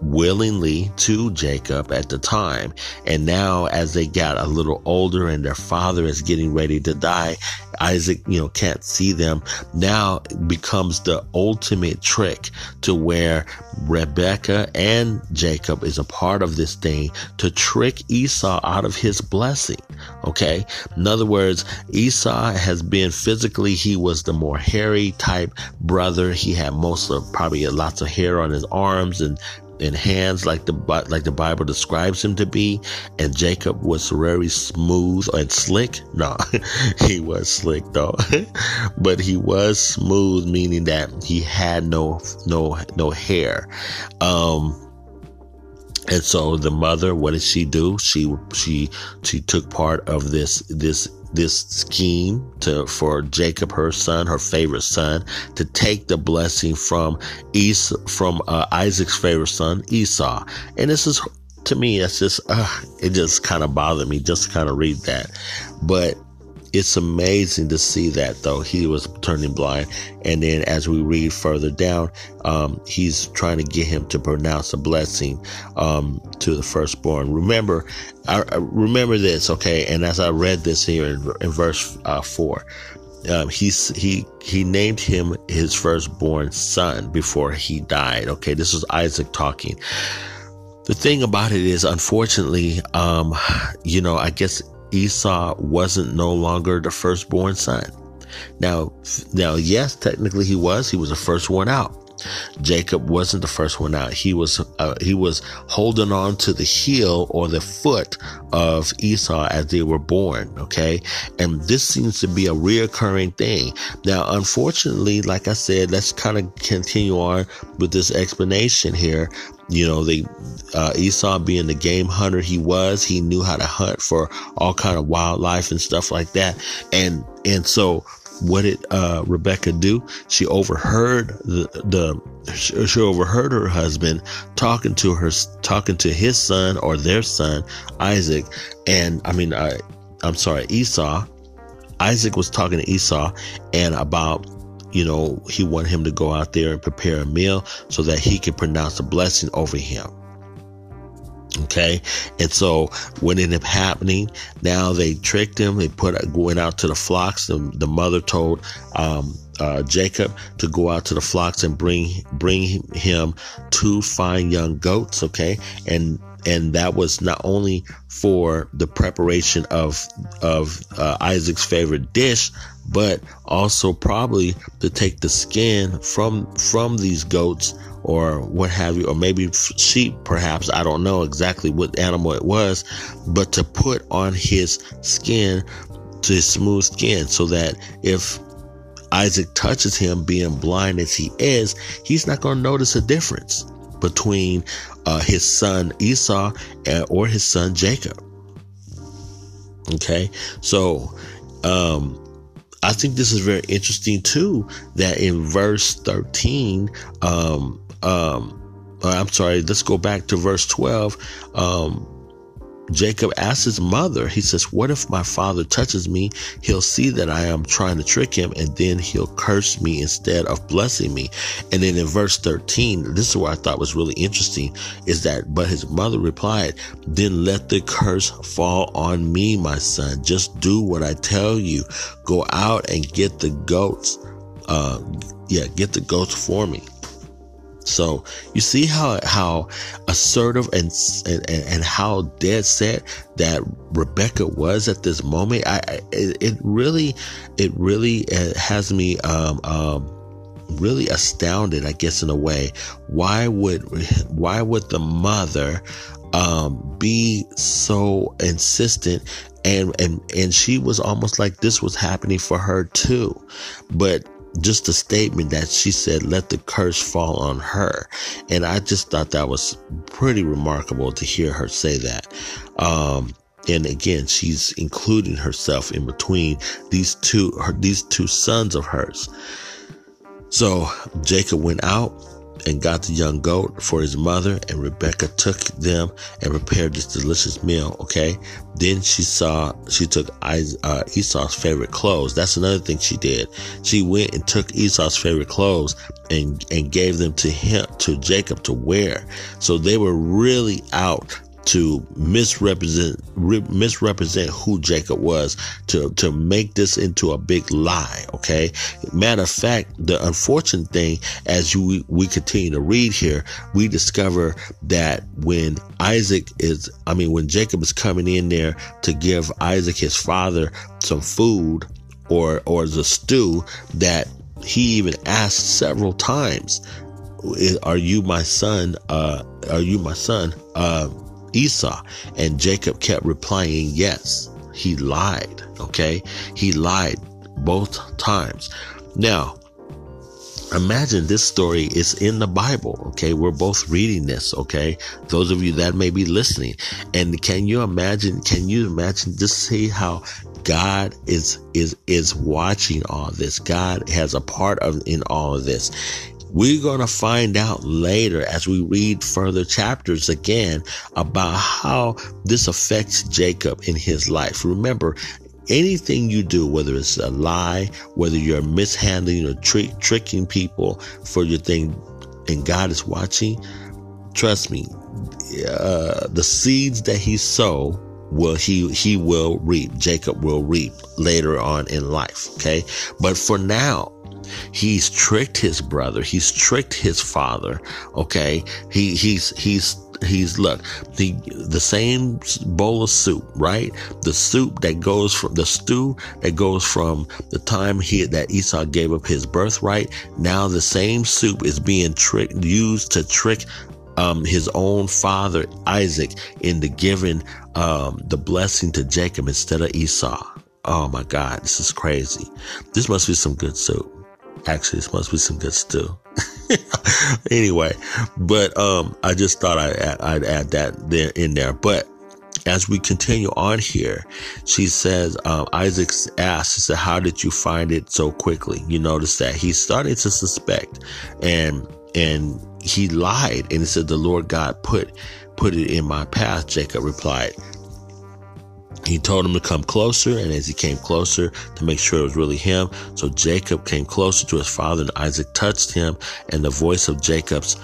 willingly to Jacob at the time. And now, as they got a little older and their father is getting ready to die, Isaac, you know, can't see them. Now becomes the ultimate trick to where Rebecca and Jacob is a part of this thing to trick Esau out of his blessing. Okay. In other words, Esau has been physically, he was the more hairy type brother. He had most of probably lots of hair on his arms and in hands like the like the Bible describes him to be, and Jacob was very smooth and slick. No, he was slick though, but he was smooth, meaning that he had no no no hair. Um, and so the mother, what did she do? She she she took part of this this this scheme to for Jacob, her son, her favorite son, to take the blessing from Esau, from uh, Isaac's favorite son, Esau. And this is to me, it's just uh, it just kind of bothered me just to kind of read that. But it's amazing to see that though. He was turning blind. And then as we read further down um, he's trying to get him to pronounce a blessing um, to the firstborn. Remember I, I remember this okay? And as i read this here in, in verse uh, 4 um, he's he he named him his firstborn son before he died okay? This is isaac talking. The thing about it is unfortunately um, you know i guess Esau wasn't no longer the firstborn son. Now, now, yes, technically he was. He was the first one out. Jacob wasn't the first one out. He was uh, he was holding on to the heel or the foot of Esau as they were born. Okay, and this seems to be a reoccurring thing. Now, unfortunately, like I said, let's kind of continue on with this explanation here. You know, the uh, Esau being the game hunter he was, he knew how to hunt for all kind of wildlife and stuff like that, and and so what did uh, Rebecca do? She overheard the, the she overheard her husband talking to her talking to his son or their son Isaac, and I mean I I'm sorry Esau. Isaac was talking to Esau and about you know he wanted him to go out there and prepare a meal so that he could pronounce a blessing over him. Okay. And so what ended up happening, now they tricked him. They put, went out to the flocks. The, the mother told, um, uh, Jacob to go out to the flocks and bring, bring him two fine young goats. Okay. And, and that was not only for the preparation of, of, uh, Isaac's favorite dish, but also probably to take the skin from, from these goats or what have you, or maybe sheep, perhaps. I don't know exactly what animal it was, but to put on his skin, to his smooth skin, so that if Isaac touches him, being blind as he is, he's not going to notice a difference between uh, his son Esau and, or his son Jacob. Okay, so um, I think this is very interesting too. That in verse thirteen, um, um, uh, I'm sorry, let's go back to verse 12. Um, Jacob asked his mother, he says, What if my father touches me? He'll see that I am trying to trick him, and then he'll curse me instead of blessing me. And then in verse 13, this is what I thought was really interesting is that, but his mother replied, Then let the curse fall on me, my son. Just do what I tell you. Go out and get the goats. Uh, yeah, get the goats for me. So you see how how assertive and and, and how dead set that Rebecca was at this moment. I, it really it really uh, has me um, um, really astounded. I guess in a way, why would why would the mother um, be so insistent and and and she was almost like this was happening for her too but just a statement that she said, let the curse fall on her. And I just thought that was pretty remarkable to hear her say that. Um, and again, she's including herself in between these two, her, these two sons of hers. So Jacob went out and got the young goat for his mother, and Rebecca took them and prepared this delicious meal. Okay. Then she saw, she took uh, Esau's favorite clothes. That's another thing she did. She went and took Esau's favorite clothes and, and gave them to him, to Jacob to wear. So they were really out to misrepresent misrepresent who Jacob was to to make this into a big lie okay? Matter of fact the unfortunate thing as you, we continue to read here we discover that when Isaac is I mean when Jacob is coming in there to give Isaac his father some food or or the stew that he even asked several times are you my son uh are you my son uh Esau. And Jacob kept replying, yes. He lied. Okay. He lied both times. Now, imagine this story is in the Bible. Okay. We're both reading this. Okay. Those of you that may be listening. And can you imagine, can you imagine just see how God is, is, is watching all this. God has a part of in all of this. We're going to find out later as we read further chapters again about how this affects Jacob in his life. Remember, anything you do, whether it's a lie, whether you're mishandling or trick, tricking people for your thing, and God is watching, trust me, uh, the seeds that he sowed will he he will reap jacob will reap later on in life okay but for now He's tricked his brother. He's tricked his father. Okay. He, he's, he's, he's look the the same bowl of soup right the soup that goes from the stew that goes from the time he that esau gave up his birthright now the same soup is being tricked used to trick um, his own father isaac into giving um, the blessing to jacob instead of esau oh my god this is crazy this must be some good soup Actually, this must be some good stew. anyway, but um, I just thought I'd add, I'd add that there in there. But as we continue on here, she says, um, Isaac asks, he said, how did you find it so quickly? You notice that he's starting to suspect and, and he lied and he said, the Lord God put, put it in my path. Jacob replied, he told him to come closer, and as he came closer to make sure it was really him, so Jacob came closer to his father, and Isaac touched him, and the voice of Jacob's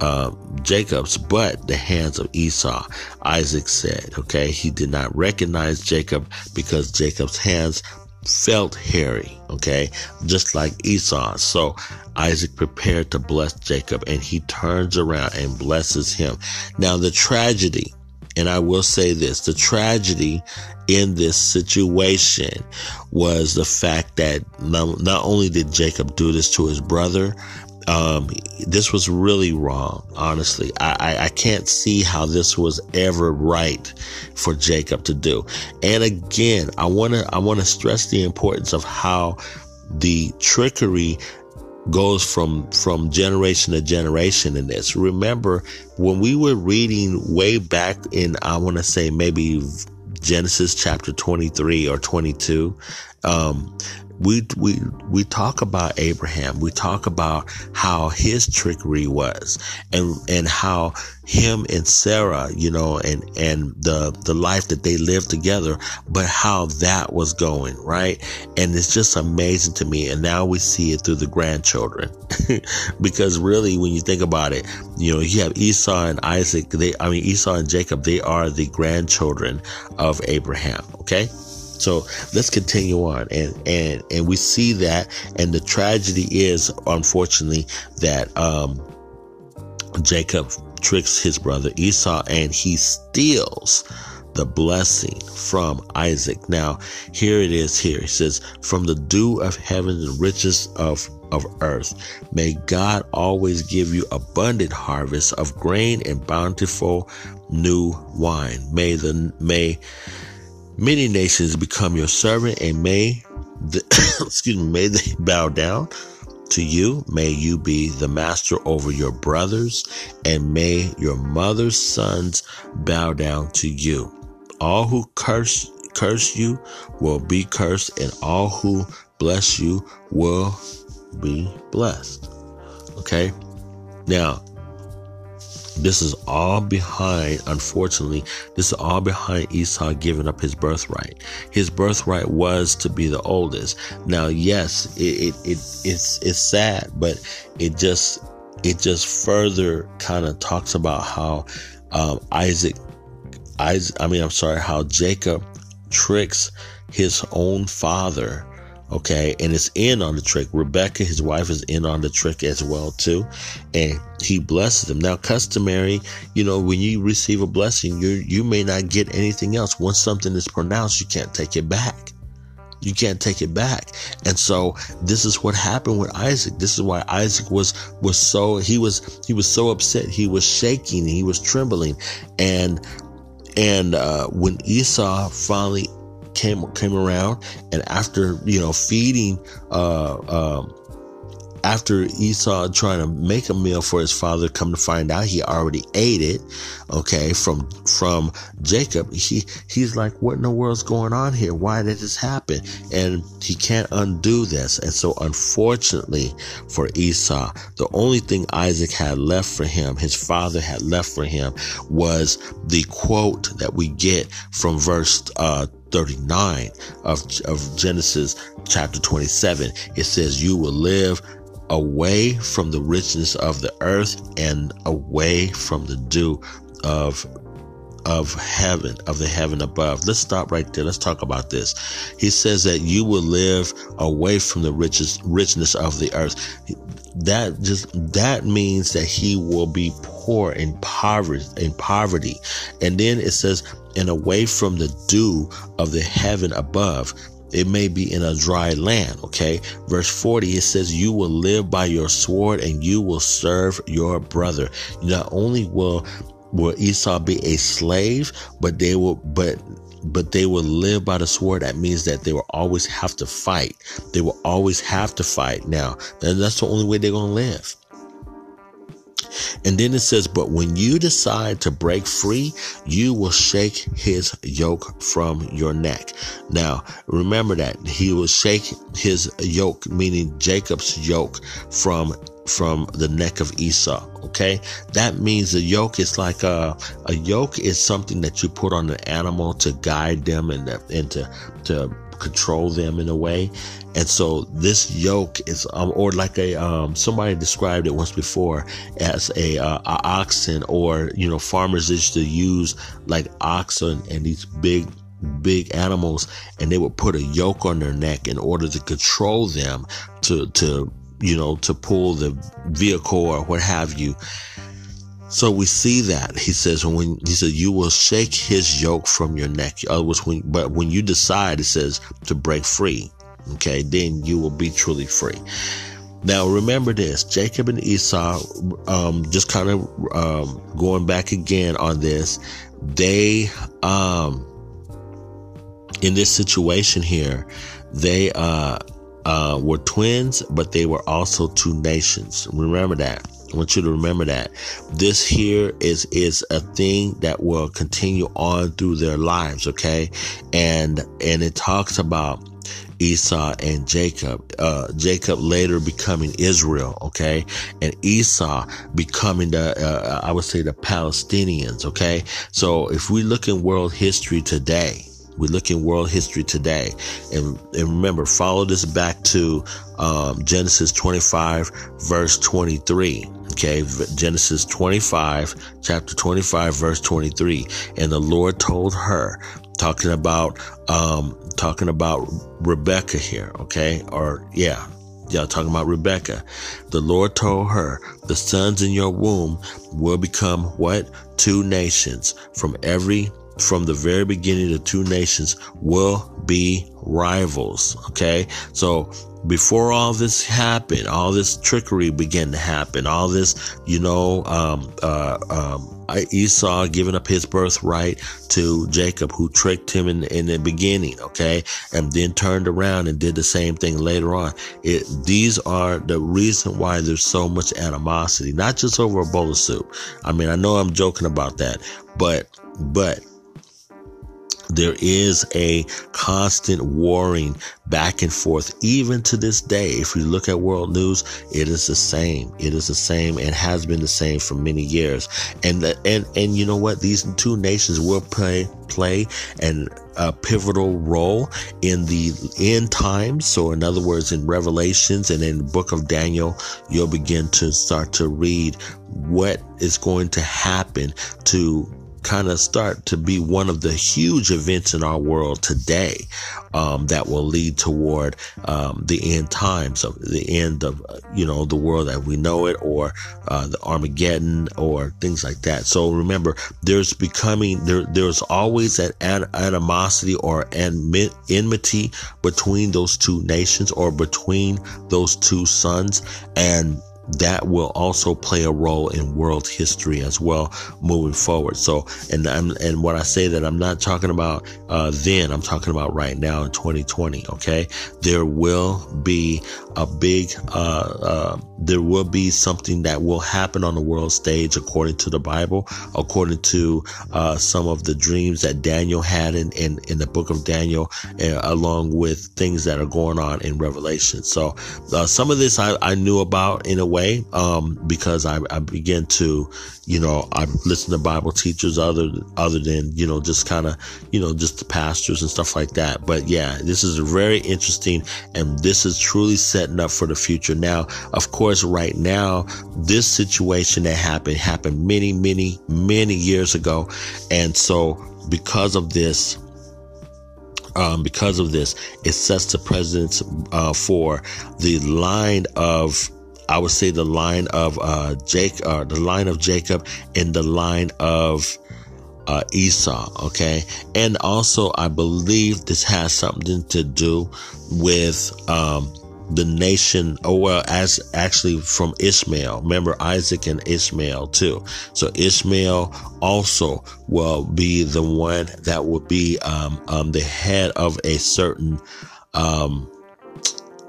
uh, Jacob's, but the hands of Esau. Isaac said, okay, he did not recognize Jacob because Jacob's hands felt hairy, okay, just like Esau. So Isaac prepared to bless Jacob and he turns around and blesses him. Now, the tragedy and I will say this the tragedy in this situation was the fact that not, not only did Jacob do this to his brother, um, this was really wrong, honestly. I, I, I, can't see how this was ever right for Jacob to do. And again, I want to, I want to stress the importance of how the trickery goes from from generation to generation in this. Remember when we were reading way back in I want to say maybe Genesis chapter 23 or 22 um we we we talk about Abraham. We talk about how his trickery was, and and how him and Sarah, you know, and and the the life that they lived together, but how that was going, right? And it's just amazing to me. And now we see it through the grandchildren, because really, when you think about it, you know, you have Esau and Isaac. They, I mean, Esau and Jacob. They are the grandchildren of Abraham. Okay. So let's continue on, and and and we see that, and the tragedy is, unfortunately, that um, Jacob tricks his brother Esau, and he steals the blessing from Isaac. Now, here it is. Here he says, "From the dew of heaven and riches of of earth, may God always give you abundant harvest of grain and bountiful new wine. May the may." Many nations become your servant, and may the, excuse me, may they bow down to you. May you be the master over your brothers, and may your mother's sons bow down to you. All who curse curse you will be cursed, and all who bless you will be blessed. Okay. Now, this is all behind, unfortunately, this is all behind Esau giving up his birthright. His birthright was to be the oldest. Now, yes, it, it, it it's it's sad, but it just it just further kind of talks about how um, Isaac, Isaac, I mean, I'm sorry, how Jacob tricks his own father Okay. And it's in on the trick. Rebecca, his wife, is in on the trick as well, too. And he blesses them Now, customary, you know, when you receive a blessing, you you may not get anything else. Once something is pronounced, you can't take it back. You can't take it back. And so this is what happened with Isaac. This is why Isaac was was so he was he was so upset. He was shaking, he was trembling. And and uh, when Esau finally came came around, and after you know feeding, uh, um, after Esau trying to make a meal for his father, come to find out he already ate it. Okay, from from Jacob, he he's like, what in the world's going on here? Why did this happen? And he can't undo this. And so, unfortunately for Esau, the only thing Isaac had left for him, his father had left for him, was the quote that we get from verse uh, 39 of, of Genesis chapter 27. It says, You will live away from the richness of the earth and away from the dew of of heaven, of the heaven above. Let's stop right there. Let's talk about this. He says that you will live away from the richest richness of the earth. That just that means that he will be poor in poverty in poverty. And then it says, and away from the dew of the heaven above. It may be in a dry land, okay? Verse 40, it says, You will live by your sword and you will serve your brother. Not only will will Esau be a slave, but they will but but they will live by the sword. That means that they will always have to fight. They will always have to fight now. That's the only way they're gonna live. And then it says, But when you decide to break free, you will shake his yoke from your neck. Now, remember that he will shake his yoke, meaning Jacob's yoke, from from the neck of Esau. Okay, that means a yoke is like a a yoke is something that you put on an animal to guide them and and to to control them in a way. And so this yoke is, um, or like a, um, somebody described it once before as a, uh, a oxen or, you know, farmers used to use like oxen and these big big animals and they would put a yoke on their neck in order to control them to to you know to pull the vehicle or what have you so we see that he says when he said you will shake his yoke from your neck. other words, when but when you decide, it says to break free. Okay, then you will be truly free. Now remember this: Jacob and Esau, um, just kind of um, going back again on this. They, um, in this situation here, they uh, uh, were twins, but they were also two nations. Remember that. I want you to remember that this here is is a thing that will continue on through their lives, okay? And and it talks about Esau and Jacob. Uh, Jacob later becoming Israel, okay, and Esau becoming the uh, I would say the Palestinians, okay. So if we look in world history today, we look in world history today, and, and remember, follow this back to um, Genesis 25, verse 23. Okay, Genesis 25, chapter 25, verse 23. And the Lord told her, talking about um, talking about Rebecca here. Okay, or yeah, y'all talking about Rebecca. The Lord told her, the sons in your womb will become what? Two nations. From every from the very beginning, the two nations will be rivals. Okay. So before all this happened, all this trickery began to happen, all this, you know, um, uh, um, Esau giving up his birthright to Jacob, who tricked him in, in the beginning, okay, and then turned around and did the same thing later on. It, these are the reason why there's so much animosity, not just over a bowl of soup. I mean, I know I'm joking about that, but, but there is a constant warring back and forth, even to this day. If you look at world news, it is the same. It is the same and has been the same for many years. And and and you know what? These two nations will play play an a pivotal role in the end times. So, in other words, in Revelations and in the book of Daniel, you'll begin to start to read what is going to happen to kind of start to be one of the huge events in our world today um, that will lead toward um, the end times of the end of you know the world that we know it or uh, the Armageddon or things like that. So remember, there's becoming there. There's always an animosity or enmity between those two nations or between those two sons and that will also play a role in world history as well moving forward. So, and I'm, and what I say that I'm not talking about uh, then, I'm talking about right now in 2020. Okay, there will be a big, uh, uh, there will be something that will happen on the world stage according to the Bible, according to uh, some of the dreams that Daniel had in in, in the book of Daniel, uh, along with things that are going on in Revelation. So, uh, some of this I, I knew about in a way way um, because I, I to, you know, I listen to Bible teachers other other than you know just kind of you know just the pastors and stuff like that. But yeah, this is very interesting, and this is truly setting up for the future. Now, of course, right now, this situation that happened happened many, many, many years ago, and so because of this. Um, because of this, it sets the precedence uh, for the line of I would say the line of uh, Jake, uh, the line of Jacob, and the line of uh, Esau. Okay, and also I believe this has something to do with um, the nation. Oh well, as actually from Ishmael. Remember Isaac and Ishmael too. So Ishmael also will be the one that will be um, um, the head of a certain um,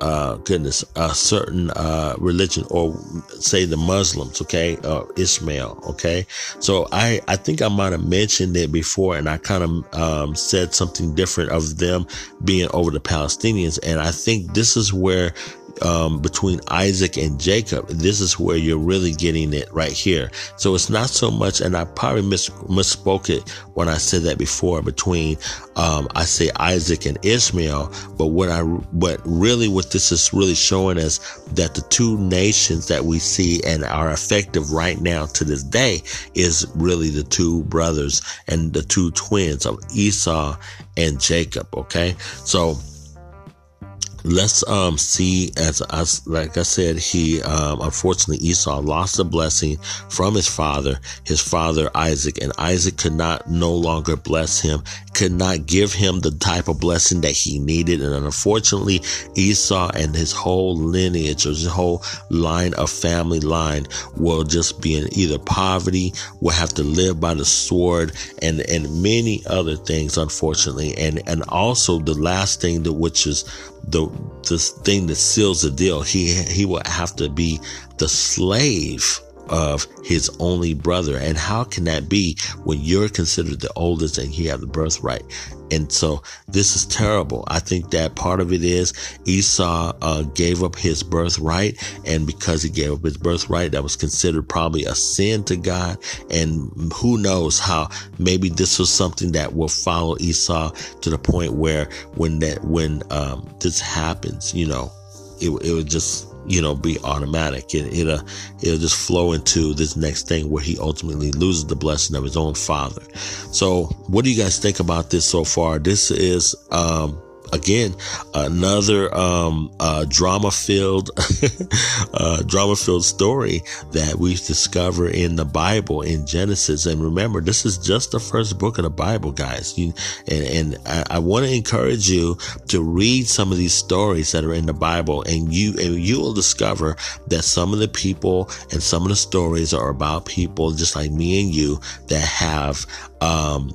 uh, goodness, a certain uh, religion, or say the Muslims, okay, uh, Ishmael, okay. So I, I think I might have mentioned it before, and I kind of um, said something different of them being over the Palestinians, and I think this is where um, between Isaac and Jacob, this is where you're really getting it right here. So it's not so much, and I probably mis- misspoke it when I said that before between, um, I say Isaac and Ishmael, but what I, what really, what this is really showing us that the two nations that we see and are effective right now to this day is really the two brothers and the two twins of Esau and Jacob. Okay. So, let's um see as as like I said, he um unfortunately Esau lost a blessing from his father, his father Isaac, and Isaac could not no longer bless him, could not give him the type of blessing that he needed, and unfortunately Esau and his whole lineage or his whole line of family line will just be in either poverty, will have to live by the sword, and and many other things, unfortunately, and and also the last thing that which is the the thing that seals the deal. He he will have to be the slave of his only brother. And how can that be when you're considered the oldest and you have the birthright? And so this is terrible. I think that part of it is Esau uh, gave up his birthright. And because he gave up his birthright, that was considered probably a sin to God. And who knows how maybe this was something that will follow Esau to the point where when that, when um, this happens, you know, it, it would just you know, be automatic. It, it'll, it'll just flow into this next thing where he ultimately loses the blessing of his own father. So what do you guys think about this so far? This is, um, again another um, uh, drama filled uh, drama filled story that we discover in the bible in genesis. And remember this is just the first book of the bible guys. You, and, and i, I want to encourage you to read some of these stories that are in the bible and you and you will discover that some of the people and some of the stories are about people just like me and you that have um,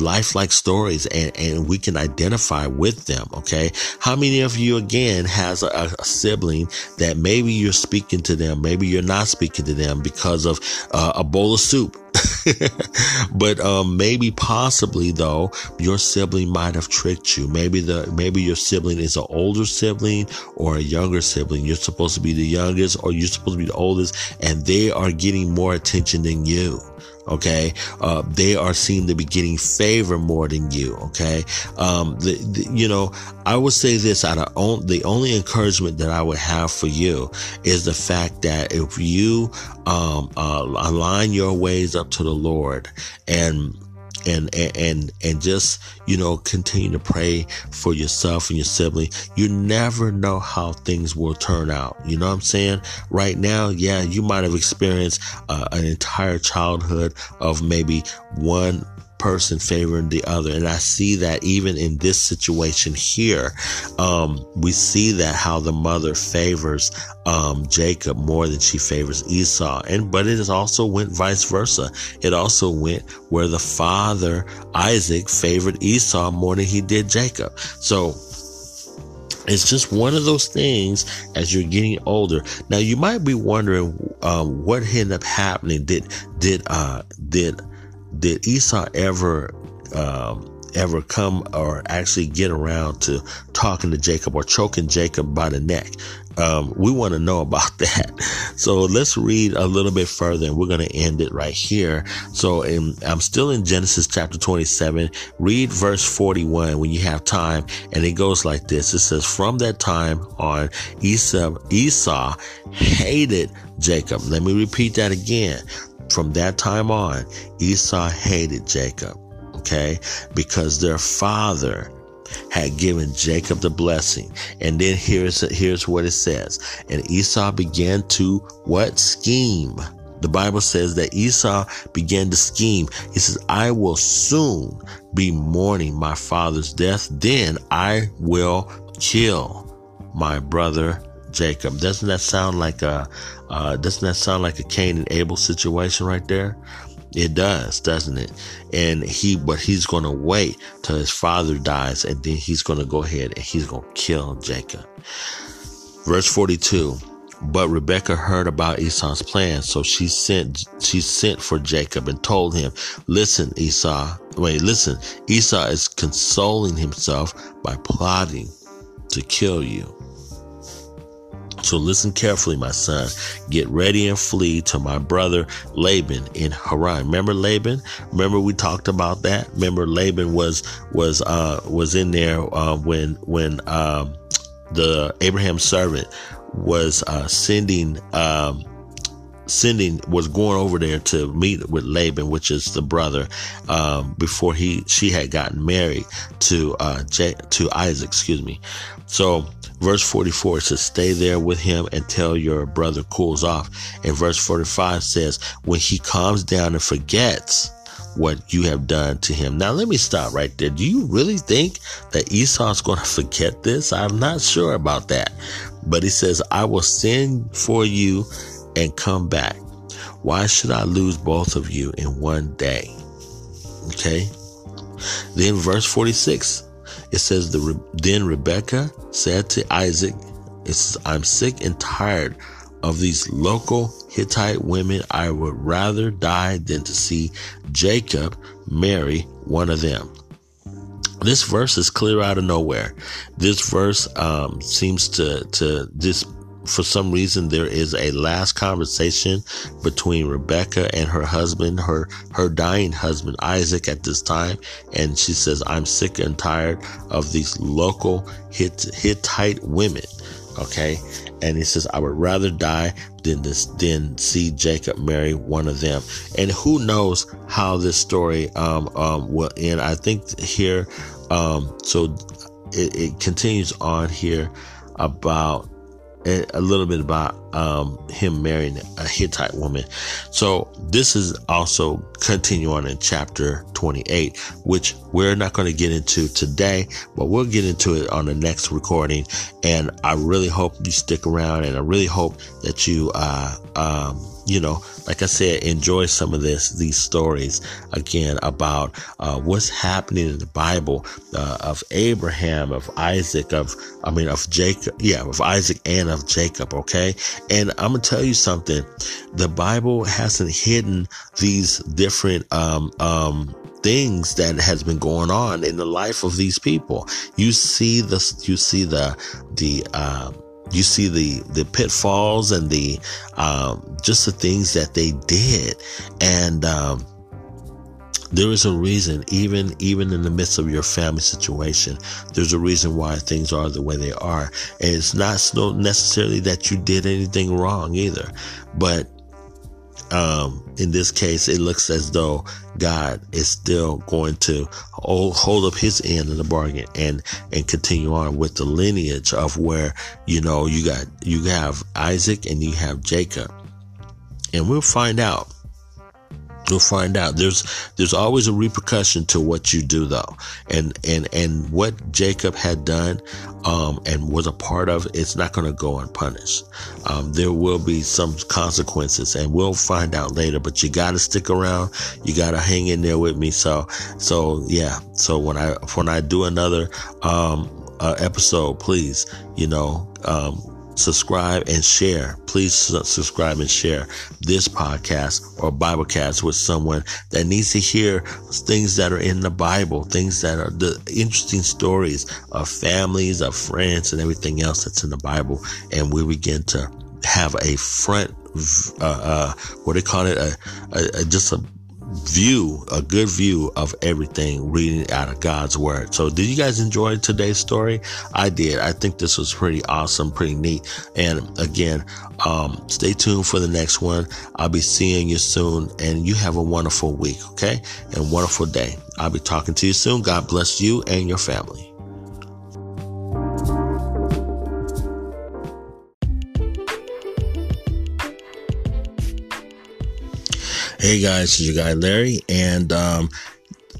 lifelike stories and, and we can identify with them. Okay. How many of you again has a, a sibling that maybe you're speaking to them, maybe you're not speaking to them because of uh, a bowl of soup? but um, maybe possibly though your sibling might have tricked you maybe the maybe your sibling is an older sibling or a younger sibling you're supposed to be the youngest or you're supposed to be the oldest and they are getting more attention than you okay? Uh, they are seen to be getting favor more than you okay? Um, the, the, you know i would say this out of on, the only encouragement that i would have for you is the fact that if you um, uh, align your ways up to the lord and and and and just you know continue to pray for yourself and your sibling. You never know how things will turn out. You know what i'm saying? Right now yeah you might have experienced uh, an entire childhood of maybe one person favoring the other. And I see that even in this situation here, um, we see that how the mother favors um, Jacob more than she favors Esau. And but it also went vice versa. It also went where the father Isaac favored Esau more than he did Jacob. So it's just one of those things as you're getting older. Now you might be wondering um, what ended up happening. Did did uh, did did Esau ever um, ever come or actually get around to talking to Jacob or choking Jacob by the neck? Um, we want to know about that. So let's read a little bit further and we're going to end it right here. So in, I'm still in Genesis chapter 27. Read verse 41 when you have time. And it goes like this. It says, from that time on, Esau, Esau hated Jacob. Let me repeat that again. From that time on, Esau hated Jacob, okay, because their father had given Jacob the blessing. And then here's, here's what it says. And Esau began to what? Scheme. The Bible says that Esau began to scheme. He says, I will soon be mourning my father's death. Then I will kill my brother Jacob. Doesn't that sound like a uh, doesn't that sound like a Cain and Abel situation right there? It does, doesn't it? And he, but he's going to wait till his father dies, and then he's going to go ahead and he's going to kill Jacob. Verse 42. But Rebekah heard about Esau's plan, so she sent she sent for Jacob and told him, "Listen, Esau. Wait, listen. Esau is consoling himself by plotting to kill you." So listen carefully, my son. Get ready and flee to my brother Laban in Haran. Remember Laban? Remember we talked about that. Remember Laban was was uh, was in there uh, when when um, the Abraham servant was uh, sending. Um, sending was going over there to meet with Laban, which is the brother, um, before he she had gotten married to uh J, to Isaac, excuse me. So Verse 44 says, Stay there with him until your brother cools off. And verse 45 says, When he calms down and forgets what you have done to him. Now, let me stop right there. Do you really think that Esau's going to forget this? I'm not sure about that. But he says, I will send for you and come back. Why should I lose both of you in one day? Okay. Then verse 46 it says, the, Then Rebekah said to Isaac, says, I'm sick and tired of these local Hittite women, I would rather die than to see Jacob marry one of them. This verse is clear out of nowhere. This verse um, seems to to this for some reason there is a last conversation between Rebecca and her husband, her her dying husband Isaac at this time, and she says, "I'm sick and tired of these local Hitt, Hittite women." Okay, and he says, "I would rather die than this than see Jacob marry one of them." And who knows how this story um, um, will end? I think here, um, so it, it continues on here about a little bit about um, him marrying a Hittite woman. So this is also continue on in chapter 28, which we're not going to get into today, but we'll get into it on the next recording. And I really hope you stick around, and I really hope that you uh, um, you know, like I said, enjoy some of this, these stories again about uh, what's happening in the Bible uh, of Abraham, of Isaac, of, I mean, of Jacob, yeah, of Isaac and of Jacob, okay? And I'm gonna tell you something the Bible hasn't hidden these different, um, um, things that has been going on in the life of these people. You see the, you see the, the, um, you see the the pitfalls and the um, just the things that they did. And um, there is a reason even even in the midst of your family situation there's a reason why things are the way they are. And it's not necessarily that you did anything wrong either but um, in this case, it looks as though God is still going to hold, up his end of the bargain and, and continue on with the lineage of where, you know, you got, you have Isaac and you have Jacob. And we'll find out You'll find out. There's there's always a repercussion to what you do though. And and and what Jacob had done um, and was a part of, it's not going to go unpunished. Um, there will be some consequences, and we'll find out later. But you got to stick around. You got to hang in there with me. So so yeah. So when I when I do another um, uh, episode, please you know um, subscribe and share. Please subscribe and share this podcast or Biblecast with someone that needs to hear things that are in the Bible, things that are the interesting stories of families, of friends, and everything else that's in the Bible. And we begin to have a front, uh, uh, what do they call it? A, a, a just a view, a good view of everything reading out of God's word. So did you guys enjoy today's story? I did. I think this was pretty awesome, pretty neat. And again, um, stay tuned for the next one. I'll be seeing you soon and you have a wonderful week. Okay. And wonderful day. I'll be talking to you soon. God bless you and your family. Hey guys, it's your guy Larry, and um,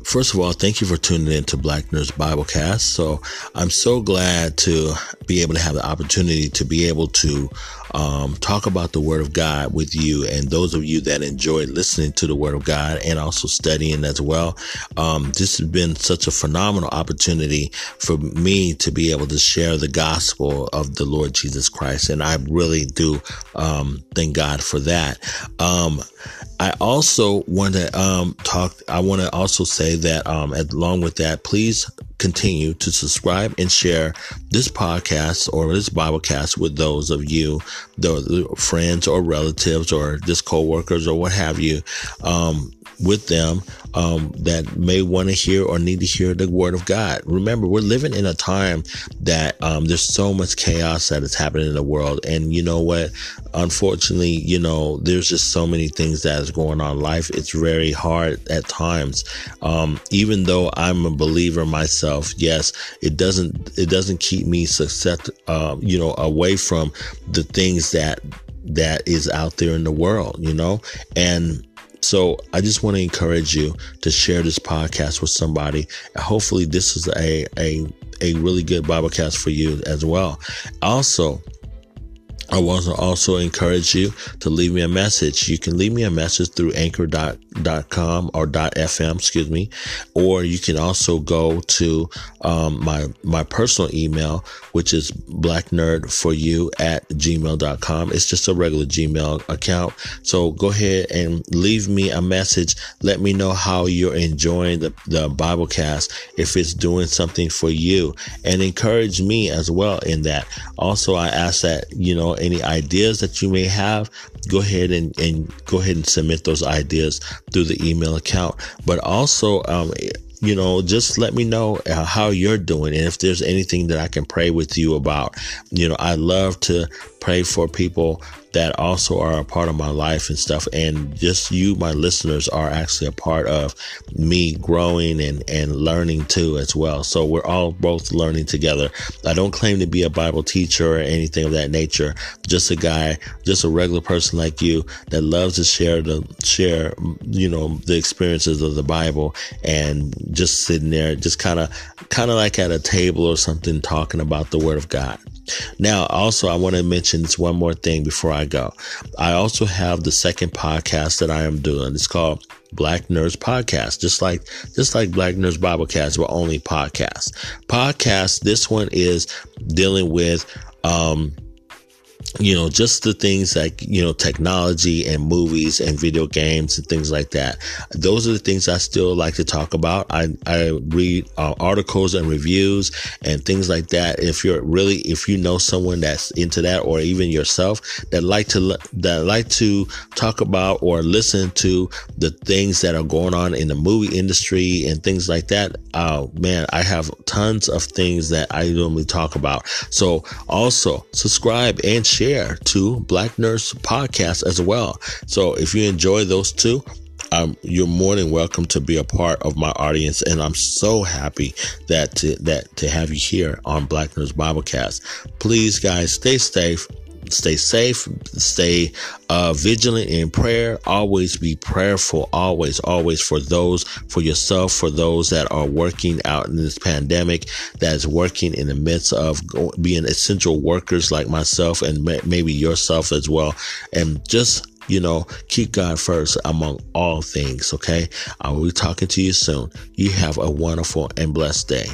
first of all, thank you for tuning in to Black Nerds Biblecast. So I'm so glad to be able to have the opportunity to be able to um, talk about the Word of God with you and those of you that enjoy listening to the Word of God and also studying as well. Um, this has been such a phenomenal opportunity for me to be able to share the gospel of the Lord Jesus Christ, and I really do um, thank God for that. Um, I also want to um, talk. I want to also say that um, along with that, please continue to subscribe and share this podcast or this Biblecast with those of you, the friends or relatives or just co-workers or what have you, um, with them um, that may want to hear or need to hear the word of God. Remember, we're living in a time that um, there's so much chaos that is happening in the world, and you know what? Unfortunately, you know, there's just so many things that is going on life. It's very hard at times. Um, even though I'm a believer myself, yes, it doesn't it doesn't keep me success, uh, you know, away from the things that that is out there in the world, you know, and so I just want to encourage you to share this podcast with somebody. Hopefully this is a, a, a really good Biblecast for you as well. Also, I want to also encourage you to leave me a message. You can leave me a message through anchor.com or .fm, excuse me, or you can also go to um, my my personal email, which is blacknerdforyou at gmail.com. It's just a regular Gmail account. So go ahead and leave me a message. Let me know how you're enjoying the, the Biblecast, if it's doing something for you, and encourage me as well in that. Also, I ask that, you know, any ideas that you may have, go ahead and, and go ahead and submit those ideas through the email account. But also, um, you know, just let me know uh, how you're doing and if there's anything that I can pray with you about. You know, I love to pray for people that also are a part of my life and stuff. And just you, my listeners, are actually a part of me growing and, and learning too as well. So we're all both learning together. I don't claim to be a Bible teacher or anything of that nature. Just a guy, just a regular person like you that loves to share the share, you know, the experiences of the Bible and just sitting there, just kind of, kind of like at a table or something talking about the Word of God. Now, also, I want to mention this one more thing before I go. I also have the second podcast that I am doing. It's called Black Nerds Podcast, just like just like Black Nerds Biblecast, but only podcast. Podcast. This one is dealing with um you know, just the things like, you know, technology and movies and video games and things like that. Those are the things I still like to talk about. I, I read uh, articles and reviews and things like that. If you're really, if you know someone that's into that or even yourself that like to, that like to talk about or listen to the things that are going on in the movie industry and things like that. Oh man, I have tons of things that I normally talk about. So also subscribe and share share to Black Nerds Podcast as well. So if you enjoy those two, um, you're more than welcome to be a part of my audience, and I'm so happy that to, that to have you here on Black Nerds Biblecast. Please, guys, stay safe, stay safe, stay uh, vigilant in prayer. Always be prayerful. Always, always for those, for yourself, for those that are working out in this pandemic, that is working in the midst of being essential workers like myself and maybe yourself as well. And just you know, keep God first among all things. Okay. I will be talking to you soon. You have a wonderful and blessed day.